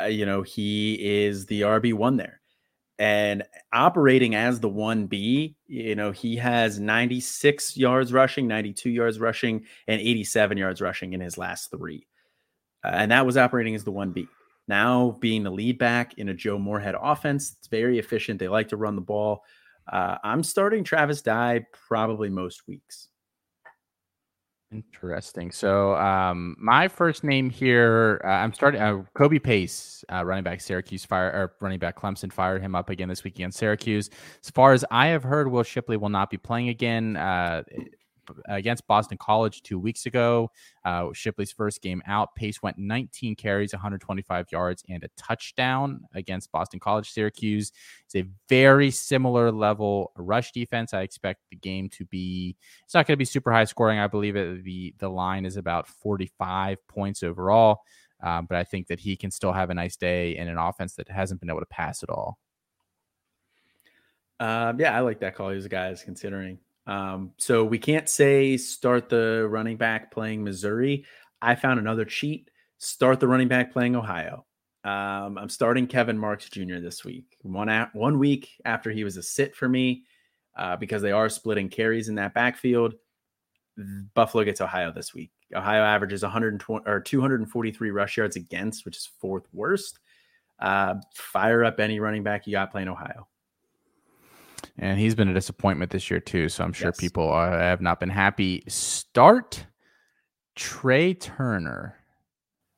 uh, you know, he is the RB1 there. And operating as the 1B, you know, he has 96 yards rushing, 92 yards rushing, and 87 yards rushing in his last three. Uh, and that was operating as the 1B. Now, being the lead back in a Joe Moorhead offense, it's very efficient. They like to run the ball. Uh, I'm starting Travis Dye probably most weeks. Interesting. So, um, my first name here, uh, I'm starting uh, Kobe Pace, uh, running back Syracuse fire or running back Clemson fired him up again this week against Syracuse. As far as I have heard, Will Shipley will not be playing again. Against Boston College two weeks ago. Uh, Shipley's first game out. Pace went 19 carries, 125 yards, and a touchdown against Boston College. Syracuse is a very similar level rush defense. I expect the game to be. It's not going to be super high scoring. I believe it, the the line is about 45 points overall. Um, but I think that he can still have a nice day in an offense that hasn't been able to pass at all. Um, yeah, I like that call. He's a guy is considering. Um, so we can't say start the running back playing Missouri. I found another cheat. Start the running back playing Ohio. Um, I'm starting Kevin Marks Jr. this week. One at, one week after he was a sit for me, uh, because they are splitting carries in that backfield. Buffalo gets Ohio this week. Ohio averages 120 or 243 rush yards against, which is fourth worst. uh, fire up any running back you got playing Ohio. And he's been a disappointment this year too, so I'm sure yes. people are, have not been happy. Start Trey Turner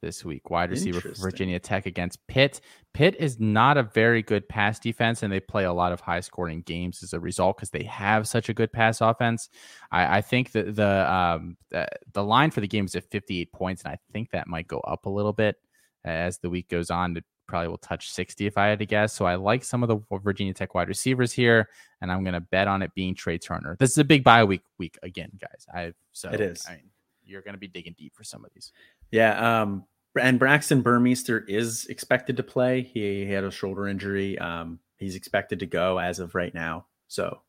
this week, wide receiver for Virginia Tech against Pitt. Pitt is not a very good pass defense, and they play a lot of high scoring games as a result because they have such a good pass offense. I, I think that the um, the, the line for the game is at 58 points, and I think that might go up a little bit as the week goes on. Probably will touch 60 if I had to guess. So I like some of the Virginia Tech wide receivers here, and I'm going to bet on it being Trey Turner. This is a big bye week week again, guys. I so it is. I mean, you're going to be digging deep for some of these. Yeah. Um, and Braxton Burmeister is expected to play. He, he had a shoulder injury. Um, he's expected to go as of right now. So,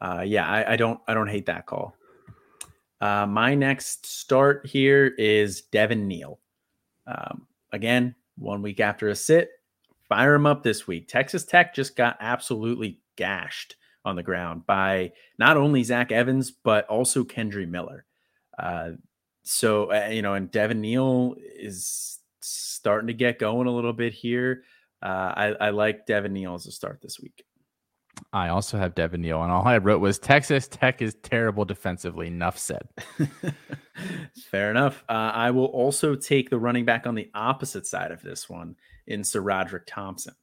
uh, yeah, I, I don't I don't hate that call. Uh, my next start here is Devin Neal. Um, again, one week after a sit, fire him up this week. Texas Tech just got absolutely gashed on the ground by not only Zach Evans but also Kendre Miller. Uh, so uh, you know, and Devin Neal is starting to get going a little bit here. Uh, I, I like Devin Neal as a start this week. I also have Devin Neal, and all I wrote was Texas Tech is terrible defensively. Enough said. Fair enough. Uh, I will also take the running back on the opposite side of this one in SaRodorick Thompson.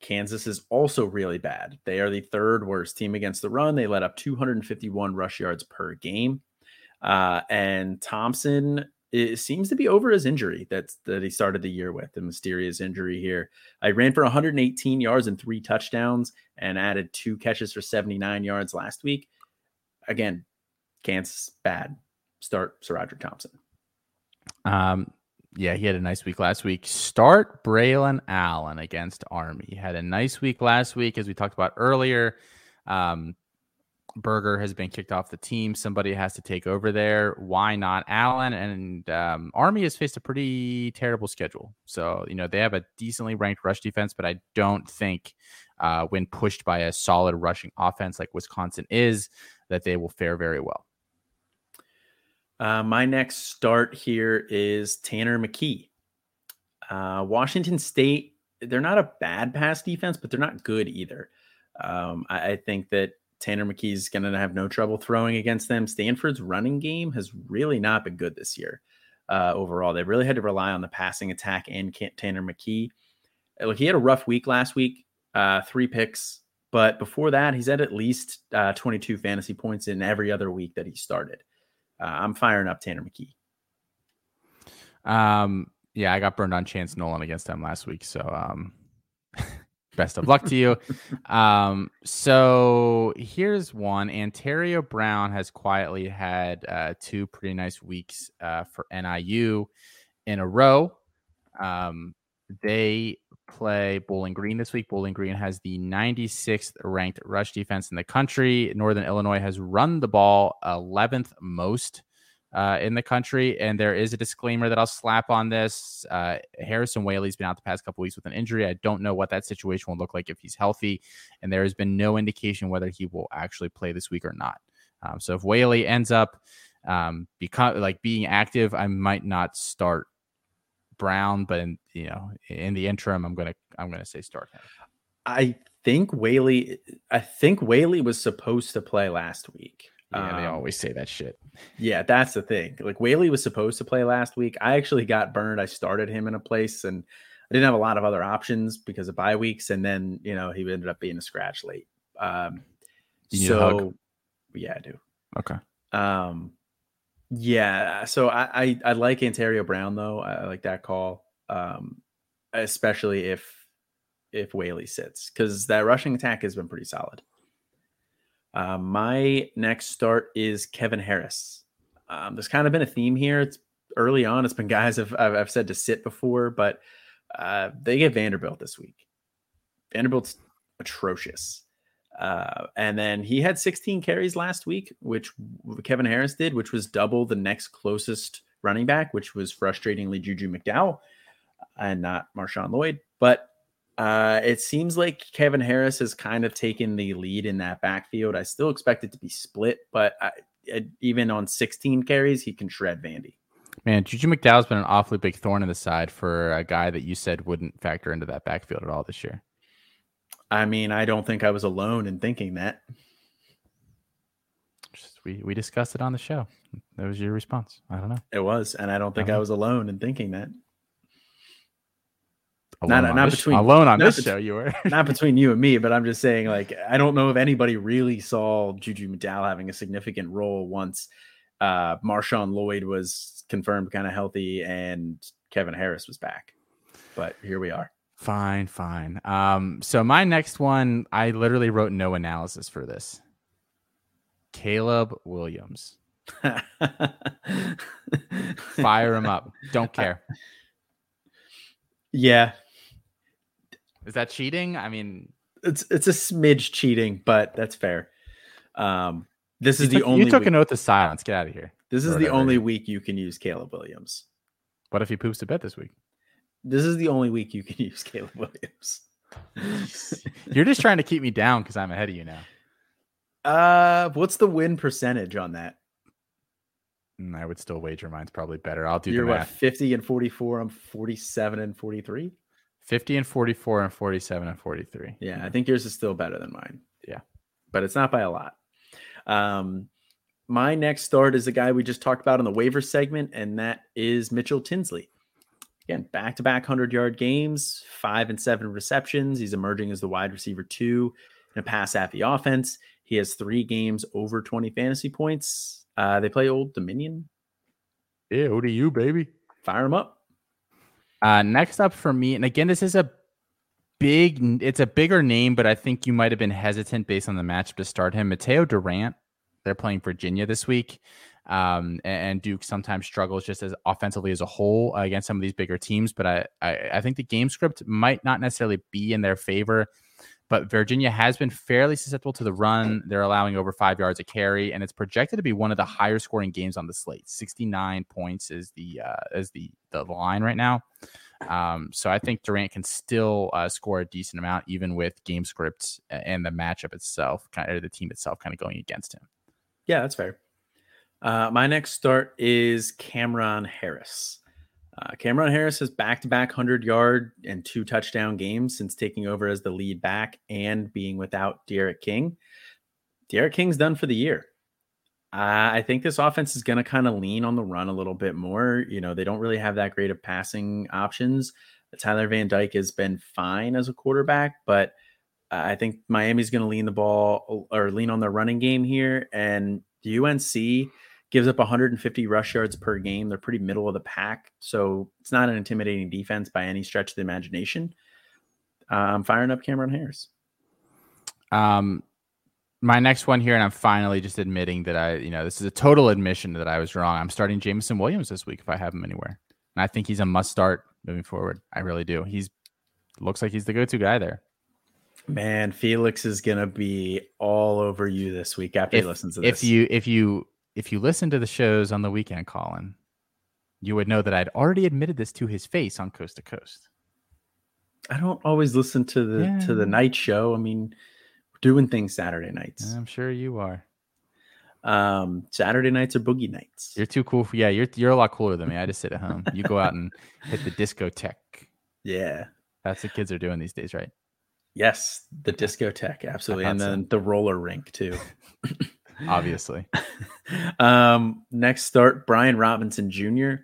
Kansas is also really bad. They are the third worst team against the run. They let up 251 rush yards per game. Uh, and Thompson it seems to be over his injury that's that he started the year with the mysterious injury here. I ran for 118 yards and three touchdowns and added two catches for 79 yards last week. Again, Kansas bad. Start SaRodorick Thompson. Um, yeah, he had a nice week last week. Start Braylon Allen against Army. He had a nice week last week, as we talked about earlier. Um, Berger has been kicked off the team. Somebody has to take over there. Why not Allen? And um, Army has faced a pretty terrible schedule. So, you know, they have a decently ranked rush defense, but I don't think uh, when pushed by a solid rushing offense like Wisconsin is, that they will fare very well. Uh, my next start here is Tanner McKee. Uh, Washington State, they're not a bad pass defense, but they're not good either. Um, I, I think that Tanner McKee's going to have no trouble throwing against them. Stanford's running game has really not been good this year uh, overall. They really had to rely on the passing attack and Tanner McKee. Uh, look, he had a rough week last week, uh, three picks, but before that, he's had at least uh, 22 fantasy points in every other week that he started. Uh, I'm firing up Tanner McKee. Um, yeah, I got burned on Chance Nolan against them last week, so um, best of luck to you. Um, so here's one. Ontario Brown has quietly had uh, two pretty nice weeks uh, for NIU in a row. Um, they play Bowling Green this week. Bowling Green has the 96th ranked rush defense in the country. Northern Illinois has run the ball 11th most uh, in the country. And there is a disclaimer that I'll slap on this. Uh, Harrison Waylee's been out the past couple weeks with an injury. I don't know what that situation will look like if he's healthy, and there has been no indication whether he will actually play this week or not. Um, so if Waylee ends up um, become like being active, I might not start Brown, but in, you know, in the interim, I'm gonna I'm gonna say start him. I think Waylee. I think Waylee was supposed to play last week. Yeah, um, they always say that shit. Yeah, that's the thing. Like Waylee was supposed to play last week. I actually got burned. I started him in a place and I didn't have a lot of other options because of bye weeks. And then, you know, he ended up being a scratch late. Um, so yeah, I do. Okay. Um, yeah. So I, I, I like Ontario Brown though. I, I like that call. Um, especially if, if Waylee sits because that rushing attack has been pretty solid. Uh, my next start is Kevin Harris. Um, there's kind of been a theme here. It's early on. It's been guys I've, I've said to sit before, but uh, they get Vanderbilt this week. Vanderbilt's atrocious. Uh, and then he had 16 carries last week, which Kevin Harris did, which was double the next closest running back, which was frustratingly Juju McDowell and not Marshawn Lloyd. But uh, it seems like Kevin Harris has kind of taken the lead in that backfield. I still expect it to be split, but I, I, even on 16 carries, he can shred Vandy. Man, Juju McDowell's been an awfully big thorn in the side for a guy that you said wouldn't factor into that backfield at all this year. I mean, I don't think I was alone in thinking that. Just, we we discussed it on the show. That was your response. I don't know. It was, and I don't think I, Uh-huh. was alone in thinking that. Alone Not- on not this, between- alone on this bet- show. You were. Not between you and me, but I'm just saying, like, I don't know if anybody really saw Juju McDowell having a significant role once uh Marshawn Lloyd was confirmed kind of healthy and Kevin Harris was back. But here we are. Fine, fine. Um, so my next one, I literally wrote no analysis for this. Caleb Williams. Fire him up. Don't care. yeah, Is that cheating? I mean, it's it's a smidge cheating, but that's fair. Um, this is the took, only you took week, an oath of silence. Get out of here. this is the only week you can use Caleb Williams. What if he poops to bed this week? This is the only week you can use Caleb Williams. You're just trying to keep me down because I'm ahead of you now. Uh, what's the win percentage on that? Mm, I would still wager mine's probably better. I'll do You're the what, math. 50 and 44. I'm 47 and 43. 50 and 44 and 47 and 43. Yeah, I think yours is still better than mine. Yeah. But it's not by a lot. Um, my next start is the guy we just talked about in the waiver segment, and that is Mitchell Tinsley. Again, back to back 100 yard games, five and seven receptions. He's emerging as the wide receiver two in a pass happy offense. He has three games over 20 fantasy points. Uh, they play Old Dominion. Yeah, who do you, baby? Fire him up. Uh, next up for me, and again, this is a big, it's a bigger name, but I think you might have been hesitant based on the matchup to start him. Mateo Durant, they're playing Virginia this week. Um, and, Duke sometimes struggles just as offensively as a whole against some of these bigger teams, but I, I, I think the game script might not necessarily be in their favor. But Virginia has been fairly susceptible to the run. They're allowing over five yards a carry, and it's projected to be one of the higher scoring games on the slate. Sixty nine points is the uh, is the the line right now. Um, so I think Durant can still uh, score a decent amount, even with game scripts and the matchup itself, kind of the team itself, kind of going against him. Yeah, that's fair. Uh, my next start is Cameron Harris. Uh, Cameron Harris has back to back 100 yard and two touchdown games since taking over as the lead back and being without Derek King. Derek King's done for the year. Uh, I think this offense is going to kind of lean on the run a little bit more. You know, they don't really have that great of passing options. Tyler Van Dyke has been fine as a quarterback, but uh, I think Miami's going to lean the ball or lean on their running game here. And UNC gives up 150 rush yards per game. They're pretty middle of the pack. So it's not an intimidating defense by any stretch of the imagination. Uh, I'm firing up Cameron Harris. Um, my next one here, and I'm finally just admitting that I, you know, this is a total admission that I was wrong. I'm starting Jameson Williams this week if I have him anywhere, and I think he's a must start moving forward. I really do. He's looks like he's the go-to guy there. Man, Felix is gonna be all over you this week after If, he listens to this. if you if you if you listen to the shows on the weekend, Colin, you would know that I'd already admitted this to his face on Coast to Coast. I don't always listen to the to the night show. I mean, we're doing things Saturday nights. I'm sure you are. Um, Saturday nights are boogie nights. You're too cool for yeah. You're you're a lot cooler than me. I just sit at home. You go out and hit the discotheque. yeah. That's what kids are doing these days, right? Yes, the discotheque, absolutely, and thought so. then the roller rink too. Obviously. um, next start, Brian Robinson Jr.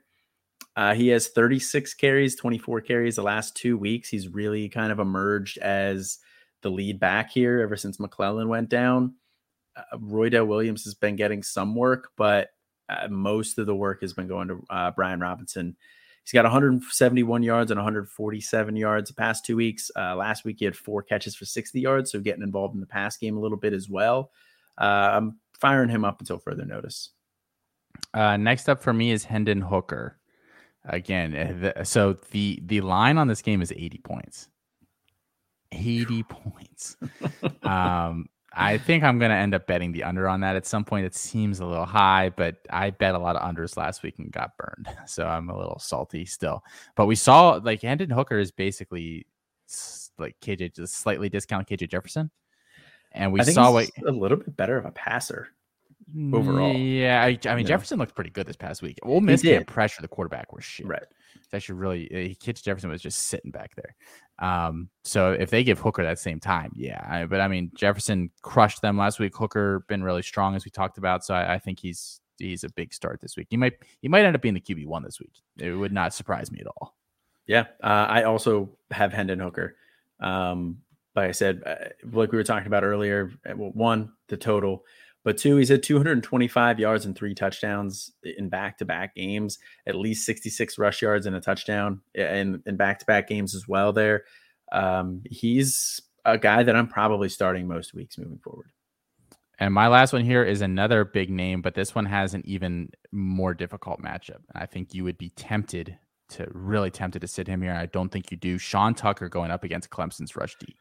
Uh, he has 36 carries, 24 carries the last two weeks. He's really kind of emerged as the lead back here ever since McClellan went down. Uh, Roydell Williams has been getting some work, but uh, most of the work has been going to uh, Brian Robinson. He's got 171 yards and 147 yards the past two weeks. Uh, last week, he had four catches for 60 yards, so getting involved in the pass game a little bit as well. Uh, I'm firing him up until further notice. Uh, next up for me is Hendon Hooker. Again, uh, the, so the the line on this game is 80 points. 80 points. Um, I think I'm gonna end up betting the under on that at some point. It seems a little high, but I bet a lot of unders last week and got burned, so I'm a little salty still. But we saw like Hendon Hooker is basically like KJ, just slightly discounted KJ Jefferson, and we saw what a little bit better of a passer. overall. Yeah, I, I mean. Jefferson looked pretty good this past week. Ole Miss can't pressure the quarterback or shit. Right. It's actually really uh, Kitch Jefferson was just sitting back there. Um, so if they give Hooker that same time, yeah. I, but I mean Jefferson crushed them last week. Hooker been really strong as we talked about. So I, I think he's he's a big start this week. He might he might end up being the QB one this week. It would not surprise me at all. Yeah, uh, I also have Hendon Hooker. Um, like I said, uh, like we were talking about earlier, uh, one the total, but two, he's had 225 yards and three touchdowns in back-to-back games, at least 66 rush yards and a touchdown in in back-to-back games as well. There, um, he's a guy that I'm probably starting most weeks moving forward. And my last one here is another big name, but this one has an even more difficult matchup. And I think you would be tempted to really tempted to sit him here. I don't think you do. Sean Tucker going up against Clemson's rush D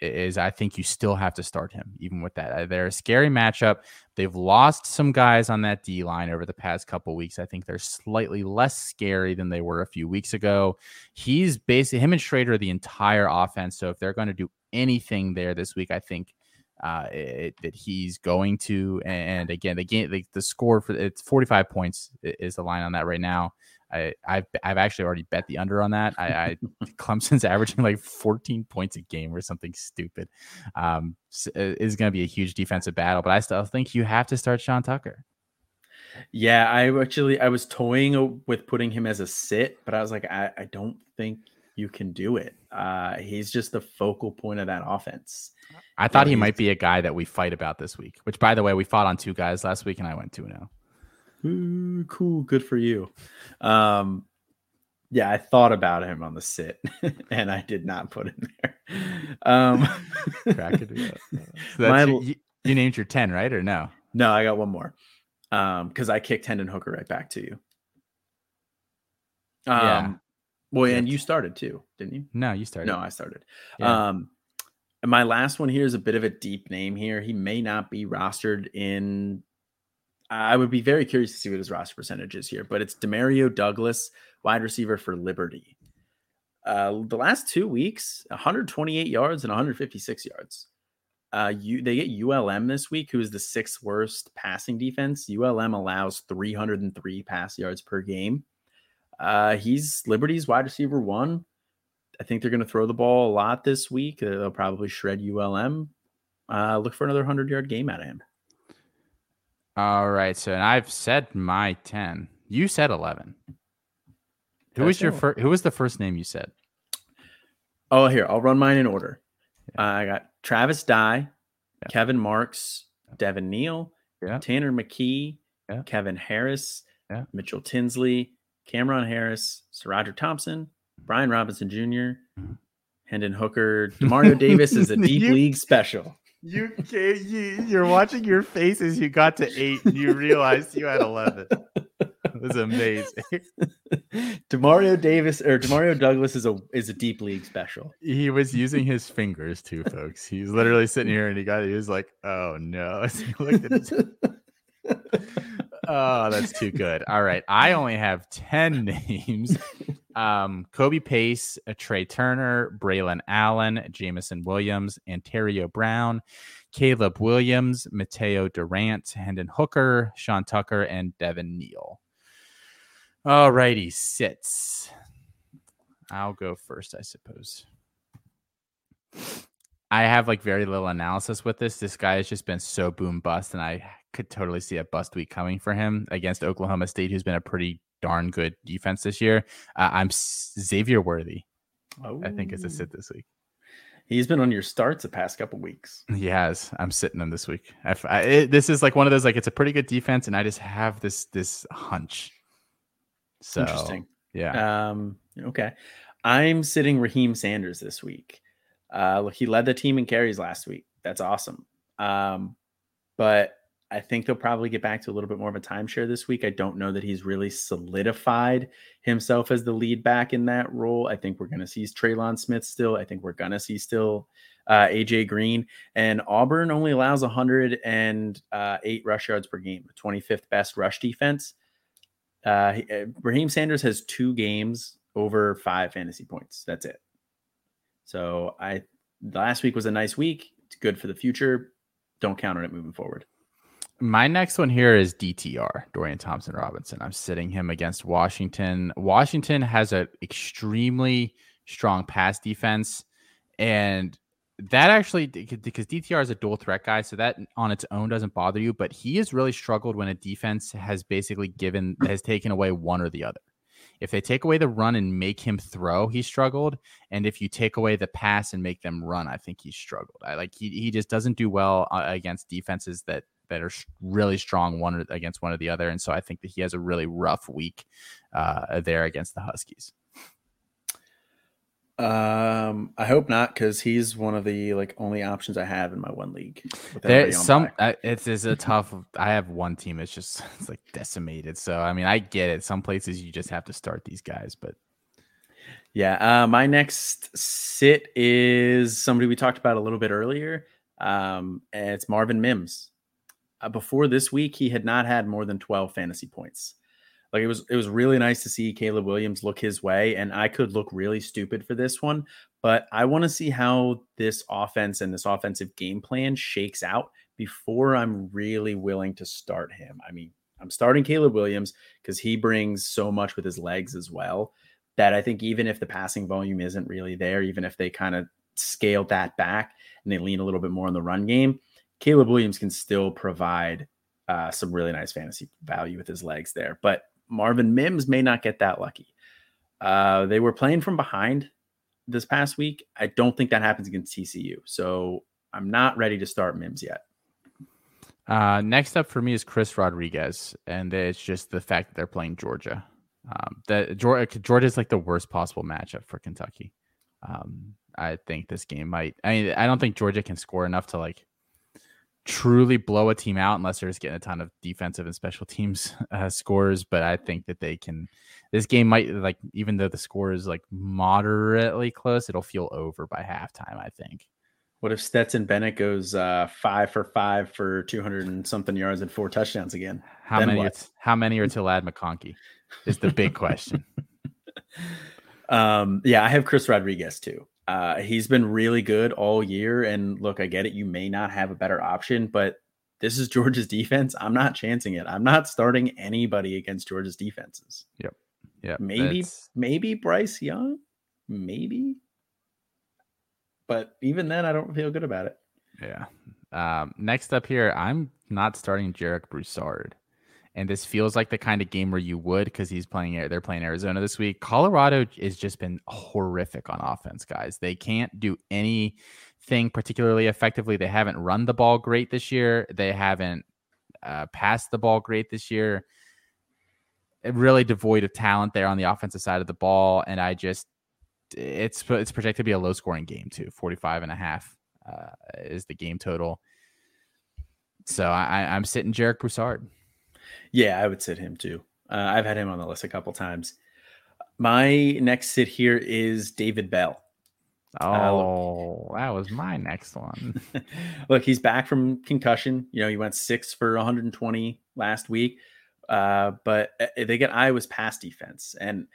is I think you still have to start him, even with that. Uh, They're a scary matchup. They've lost some guys on that D line over the past couple weeks. I think they're slightly less scary than they were a few weeks ago. He's basically him and Shrader the entire offense. So if they're going to do anything there this week, I think uh, it, that he's going to. And again, the game, the, the score for it's 45 points is the line on that right now. I, I've I've actually already bet the under on that. I, I Clemson's averaging like 14 points a game or something stupid. Um, is going to be a huge defensive battle, but I still think you have to start Sean Tucker. Yeah, I actually I was toying with putting him as a sit, but I was like, I, I don't think you can do it. Uh, he's just the focal point of that offense. I thought he might be a guy that we fight about this week. Which, by the way, we fought on two guys last week, and I went two oh. Ooh, cool, good for you. Um, yeah, I thought about him on the sit, and I did not put him there. Um, Cracking me up. So that's My your- you, you named your ten, right, or no? no, I got one more. Um, because I kicked Hendon Hooker right back to you. Um, Yeah. well, and you started too, didn't you? No, you started. No, I started. Yeah. Um, and my last one here is a bit of a deep name here. He may not be rostered in. I would be very curious to see what his roster percentage is here, but it's Demario Douglas, wide receiver for Liberty. Uh, the last two weeks, 128 yards and 156 yards. Uh, you they get ULM this week, who is the sixth worst passing defense. ULM allows 303 pass yards per game. Uh, he's Liberty's wide receiver one. I think they're going to throw the ball a lot this week. They'll probably shred ULM. Uh, look for another 100 yard game out of him. All right. So and I've said my ten. You said eleven. Who was your first? Who was the first name you said? Oh, here, I'll run mine in order. Uh, I got Travis Dye, Yeah. Kevin Marks, Devin Neal, Yeah. Tanner McKee, Yeah. Kevin Harris, Yeah. Mitchell Tinsley, Cameron Harris, SaRodorick Thompson, Brian Robinson Jr., Mhm. Hendon Hooker, Demario Davis is a deep You- league special. You, can you you're watching your face as you got to eight. And you realized you had eleven. It was amazing. Demario Davis or Demario Douglas is a is a deep league special. He was using his fingers too, folks. He's literally sitting here and he got he was like, "Oh no!" As he looked at his Oh, that's too good. All right. I only have 10 names. Um, Kobe Pace, uh, Trey Turner, Braylon Allen, Jameson Williams, Ontario Brown, Caleb Williams, Mateo Durant, Hendon Hooker, Sean Tucker, and Devin Neal. All righty, sits. I'll go first, I suppose. I have like very little analysis with this. This guy has just been so boom bust, and I could totally see a bust week coming for him against Oklahoma State, who's been a pretty darn good defense this year. Uh, I'm Xavier Worthy. I think it's a sit this week. He's been on your starts the past couple weeks. He has. I'm sitting him this week. I I- it- this is like one of those like it's a pretty good defense, and I just have this this hunch. So Interesting. yeah. Um, okay. I'm sitting Raheim Sanders this week. Uh, he led the team in carries last week. That's awesome. Um, but I think they'll probably get back to a little bit more of a timeshare this week. I don't know that he's really solidified himself as the lead back in that role. I think we're going to see Trelon Smith still. I think we're going to see still uh, AJ Green. And Auburn only allows 108 rush yards per game, 25th best rush defense. Uh, uh, Raheim Sanders has two games over five fantasy points. That's it. So I last week was a nice week. It's good for the future. Don't count on it moving forward. My next one here is DTR, Dorian Thompson Robinson. I'm sitting him against Washington. Washington has an extremely strong pass defense. And that actually, because DTR is a dual threat guy, so that on its own doesn't bother you. But he has really struggled when a defense has basically given, has taken away one or the other. If they take away the run and make him throw, he struggled. And if you take away the pass and make them run, I think he struggled. I like he he just doesn't do well uh, against defenses that that are really strong one against one or the other. And so I think that he has a really rough week uh, there against the Huskies. Um, I hope not because he's one of the like only options I have in my one league. There's some. Uh, it's is a tough. I have one team. It's just it's like decimated. So I mean, I get it. Some places you just have to start these guys, but yeah. Uh, my next sit is somebody we talked about a little bit earlier. Um, and it's Marvin Mims. Uh, before this week, he had not had more than 12 fantasy points. Like it was it was really nice to see Caleb Williams look his way, and I could look really stupid for this one, but I want to see how this offense and this offensive game plan shakes out before I'm really willing to start him. I mean, I'm starting Caleb Williams because he brings so much with his legs as well that I think even if the passing volume isn't really there, even if they kind of scale that back and they lean a little bit more on the run game, Caleb Williams can still provide uh, some really nice fantasy value with his legs there. But Marvin Mims may not get that lucky. Uh, they were playing from behind this past week. I don't think that happens against TCU. So I'm not ready to start Mims yet. Uh, next up for me is Chris Rodriguez, and it's just the fact that they're playing Georgia. Um, that Georgia, is like the worst possible matchup for Kentucky. Um, I think this game might. I mean, I don't think Georgia can score enough to like truly blow a team out unless they're just getting a ton of defensive and special teams uh, scores. But I think that they can. This game might like even though the score is like moderately close, it'll feel over by halftime. I think. What if Stetson Bennett goes uh, five for five for two hundred and something yards and four touchdowns again? How then many? Are, how many are to Ladd McConkey? Is the big question. um, yeah, I have Chris Rodriguez too. Uh, he's been really good all year. And look, I get it. You may not have a better option, but this is Georgia's defense. I'm not chancing it. I'm not starting anybody against Georgia's defenses. Yep. Yeah. Maybe, maybe Bryce Young. Maybe. But even then, I don't feel good about it. Yeah. Um, next up here, I'm not starting Jarek Broussard and this feels like the kind of game where you would because he's playing they're playing Arizona this week. Colorado has just been horrific on offense, guys. They can't do anything particularly effectively. They haven't run the ball great this year. They haven't uh, passed the ball great this year. Really devoid of talent there on the offensive side of the ball, and I just it's it's projected to be a low scoring game too. 45 and a half uh, is the game total. So I, I'm sitting Jarek Broussard. Yeah, I would sit him too. Uh, I've had him on the list a couple times. My next sit here is David Bell. Oh, uh, that was my next one. look, he's back from concussion. You know, he went six for 120 last week. Uh, but uh, they get Iowa's pass defense, and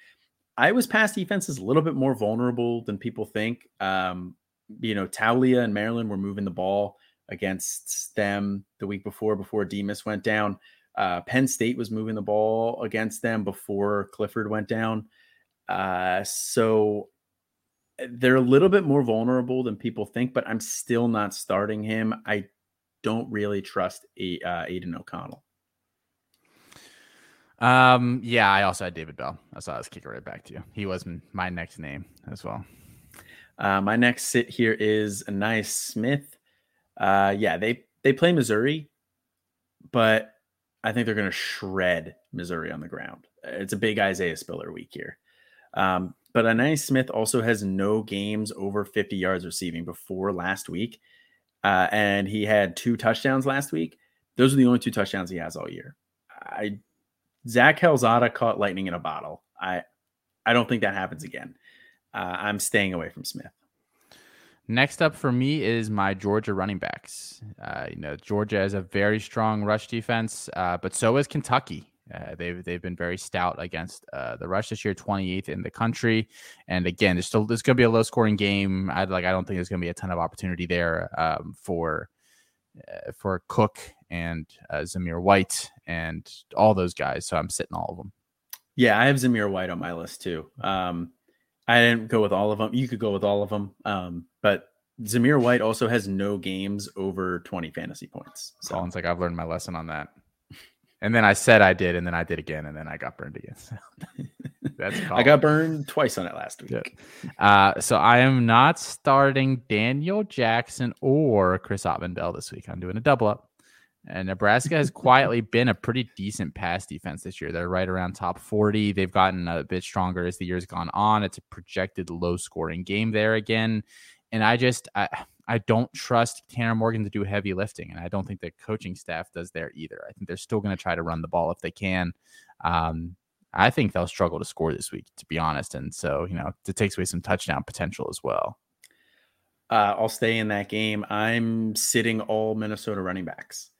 Iowa's pass defense is a little bit more vulnerable than people think. Um, you know, Taulia and Maryland were moving the ball against them the week before, before Demus went down. Uh, Penn State was moving the ball against them before Clifford went down. Uh, so eh, they're a little bit more vulnerable than people think, but I'm still not starting him. I don't really trust a, uh, Aidan O'Connell. Um, yeah, I also had David Bell. I saw this kicker right back to you. He was my next name as well. Uh, my next sit here is Ainias Smith. Uh, yeah, they they play Missouri, but I think they're going to shred Missouri on the ground. It's a big Isaiah Spiller week here. Um, but Ainias Smith also has no games over 50 yards receiving before last week. Uh, and he had two touchdowns last week. Those are the only two touchdowns he has all year. I Zach Calzada caught lightning in a bottle. I I don't think that happens again. Uh, I'm staying away from Smith. Next up for me is my Georgia running backs. Uh, you know, Georgia has a very strong rush defense, uh, but so is Kentucky. Uh, they've they've been very stout against uh, the rush this year, 28th in the country. And again, there's still there's going to be a low scoring game. I like I don't think there's going to be a ton of opportunity there um, for uh, for Cook and uh, Zamir White and all those guys. So I'm sitting all of them. Yeah, I have Zamir White on my list too. Um, I didn't go with all of them. You could go with all of them, um, but Zamir White also has no games over 20 fantasy points. So Colin's like, I've learned my lesson on that. And then I said I did, and then I did again, and then I got burned again. So that's I got burned twice on it last week. Yeah. Uh, so I am not starting Daniel Jackson or Chris Autman-Bell this week. I'm doing a double up. And Nebraska has quietly been a pretty decent pass defense this year. They're right around top 40. They've gotten a bit stronger as the year's gone on. It's a projected low scoring game there again. And I just I I don't trust Tanner Morgan to do heavy lifting, and I don't think the coaching staff does there either. I think they're still going to try to run the ball if they can. Um, I think they'll struggle to score this week, to be honest, and so you know it takes away some touchdown potential as well. Uh, I'll stay in that game. I'm sitting all Minnesota running backs.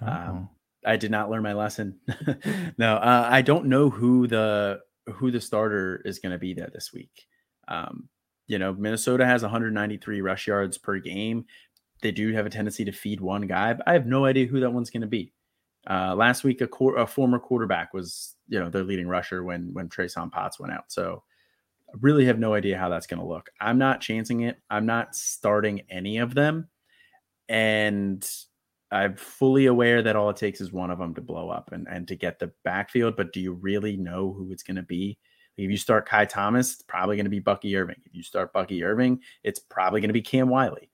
Um, I did not learn my lesson. no, uh, I don't know who the who the starter is going to be there this week. Um, you know, Minnesota has 193 rush yards per game. They do have a tendency to feed one guy, I have no idea who that one's going to be. Uh, last week, a, cor- a, former quarterback was, you know, their leading rusher when when Trason Potts went out. So, I really have no idea how that's going to look. I'm not chancing it. I'm not starting any of them, and I'm fully aware that all it takes is one of them to blow up and and to get the backfield. But do you really know who it's going to be? If you start Ky Thomas, it's probably going to be Bucky Irving. If you start Bucky Irving, it's probably going to be Cam Wiley.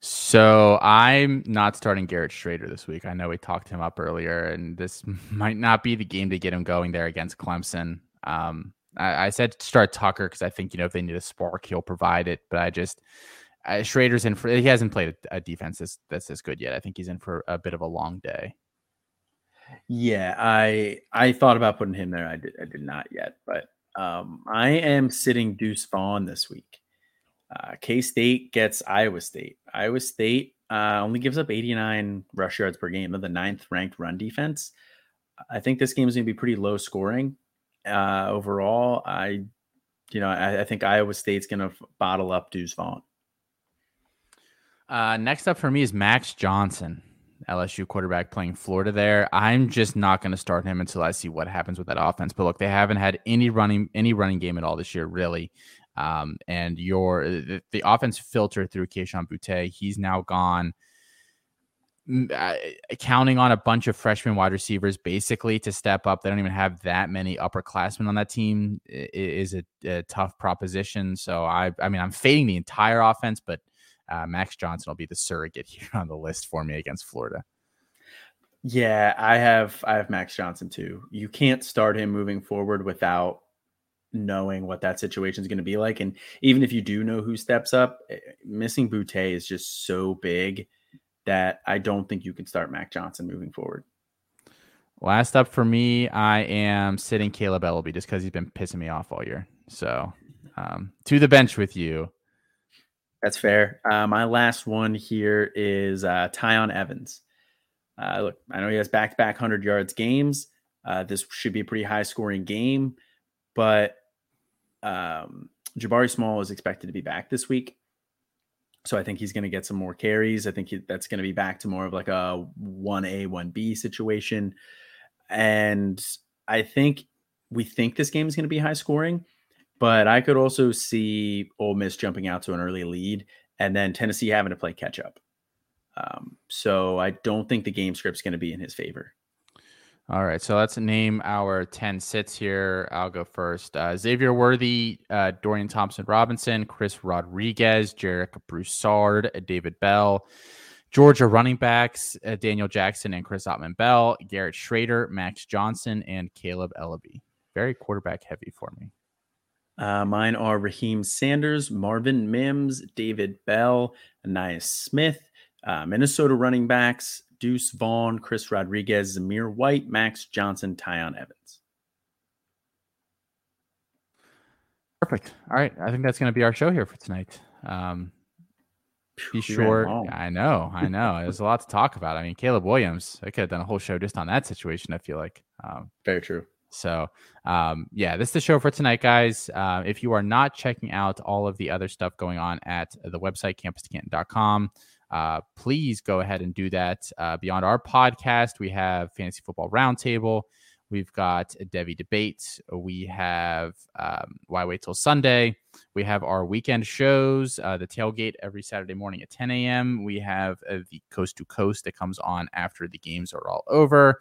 So I'm not starting Garrett Shrader this week. I know we talked him up earlier, and this might not be the game to get him going there against Clemson. Um, I, I, said start Tucker because I think you know if they need a spark, he'll provide it. But I just uh, Shrader's in for he hasn't played a, a defense that's that's as good yet. I think he's in for a bit of a long day. Yeah, I I thought about putting him there. I did I did not yet, but um, I am sitting Deuce Vaughn this week. Uh, K State gets Iowa State. Iowa State uh, only gives up 89 rush yards per game. of the ninth ranked run defense. I think this game is going to be pretty low scoring uh, overall. I, you know, I, I think Iowa State's going to bottle up Deuce Vaughn. Uh, next up for me is Max Johnson. LSU quarterback playing Florida there. I'm just not going to start him until I see what happens with that offense. But look, they haven't had any running any running game at all this year, really. Um, and your the, the, offense filter through Kayshon Boutte, he's now gone. Uh, counting on a bunch of freshman wide receivers basically to step up. They don't even have that many upperclassmen on that team. is a, a tough proposition. So I, I mean, I'm fading the entire offense, but uh, Max Johnson will be the surrogate here on the list for me against Florida. Yeah, I have I have Max Johnson too. You can't start him moving forward without knowing what that situation is going to be like. And even if you do know who steps up, eh, missing Boutte is just so big that I don't think you can start Mac Johnson moving forward. Last up for me, I am sitting Kaleb Eleby just because he's been pissing me off all year. So um, to the bench with you. That's fair. Uh, my last one here is uh, Tiyon Evans. Uh, look, I know he has back to back 100 yards games. Uh, this should be a pretty high scoring game, but um, Jabari Small is expected to be back this week. So I think he's going to get some more carries. I think he, that's going to be back to more of like a 1A, 1B situation. And I think we think this game is going to be high scoring. But I could also see Ole Miss jumping out to an early lead and then Tennessee having to play catch up. Um, so I don't think the game script's going to be in his favor. All right, so let's name our 10 sits here. I'll go first. Uh, Xavier Worthy, uh, Dorian Thompson Robinson, Chris Rodriguez, Jarek Broussard, David Bell, Georgia running backs, uh, Daniel Jackson and Chris Autman-Bell, Garrett Shrader, Max Johnson, and Kaleb Eleby. Very quarterback heavy for me. Uh, mine are Raheim Sanders, Marvin Mims, David Bell, Ainias Smith, uh, Minnesota running backs, Deuce Vaughn, Chris Rodriguez, Zamir White, Max Johnson, Tiyon Evans. Perfect. All right. I think that's going to be our show here for tonight. Um, be sure. I know. I know. There's a lot to talk about. I mean, Caleb Williams, I could have done a whole show just on that situation, I feel like. Um, Very true. So, um, yeah, this is the show for tonight, guys. Uh, if you are not checking out all of the other stuff going on at the website, campuscanton.com, uh, please go ahead and do that. Uh, beyond our podcast, we have Fantasy Football Roundtable. We've got a Devy debate. We have um, Why Wait Till Sunday. We have our weekend shows, uh, the tailgate every Saturday morning at 10 a.m. We have uh, the Coast to Coast that comes on after the games are all over.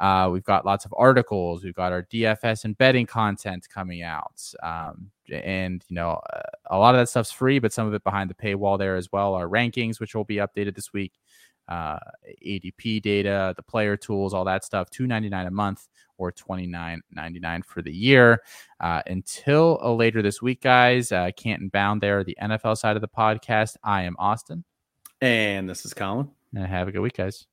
Uh, we've got lots of articles. We've got our DFS and betting content coming out. Um, and, you know, uh, a lot of that stuff's free, but some of it behind the paywall there as well. Our rankings, which will be updated this week, uh, ADP data, the player tools, all that stuff, two ninety nine a month or twenty nine ninety nine for the year. Uh, until uh, later this week, guys, uh, Canton Bound there, the NFL side of the podcast. I am Austin. And this is Colin. And have a good week, guys.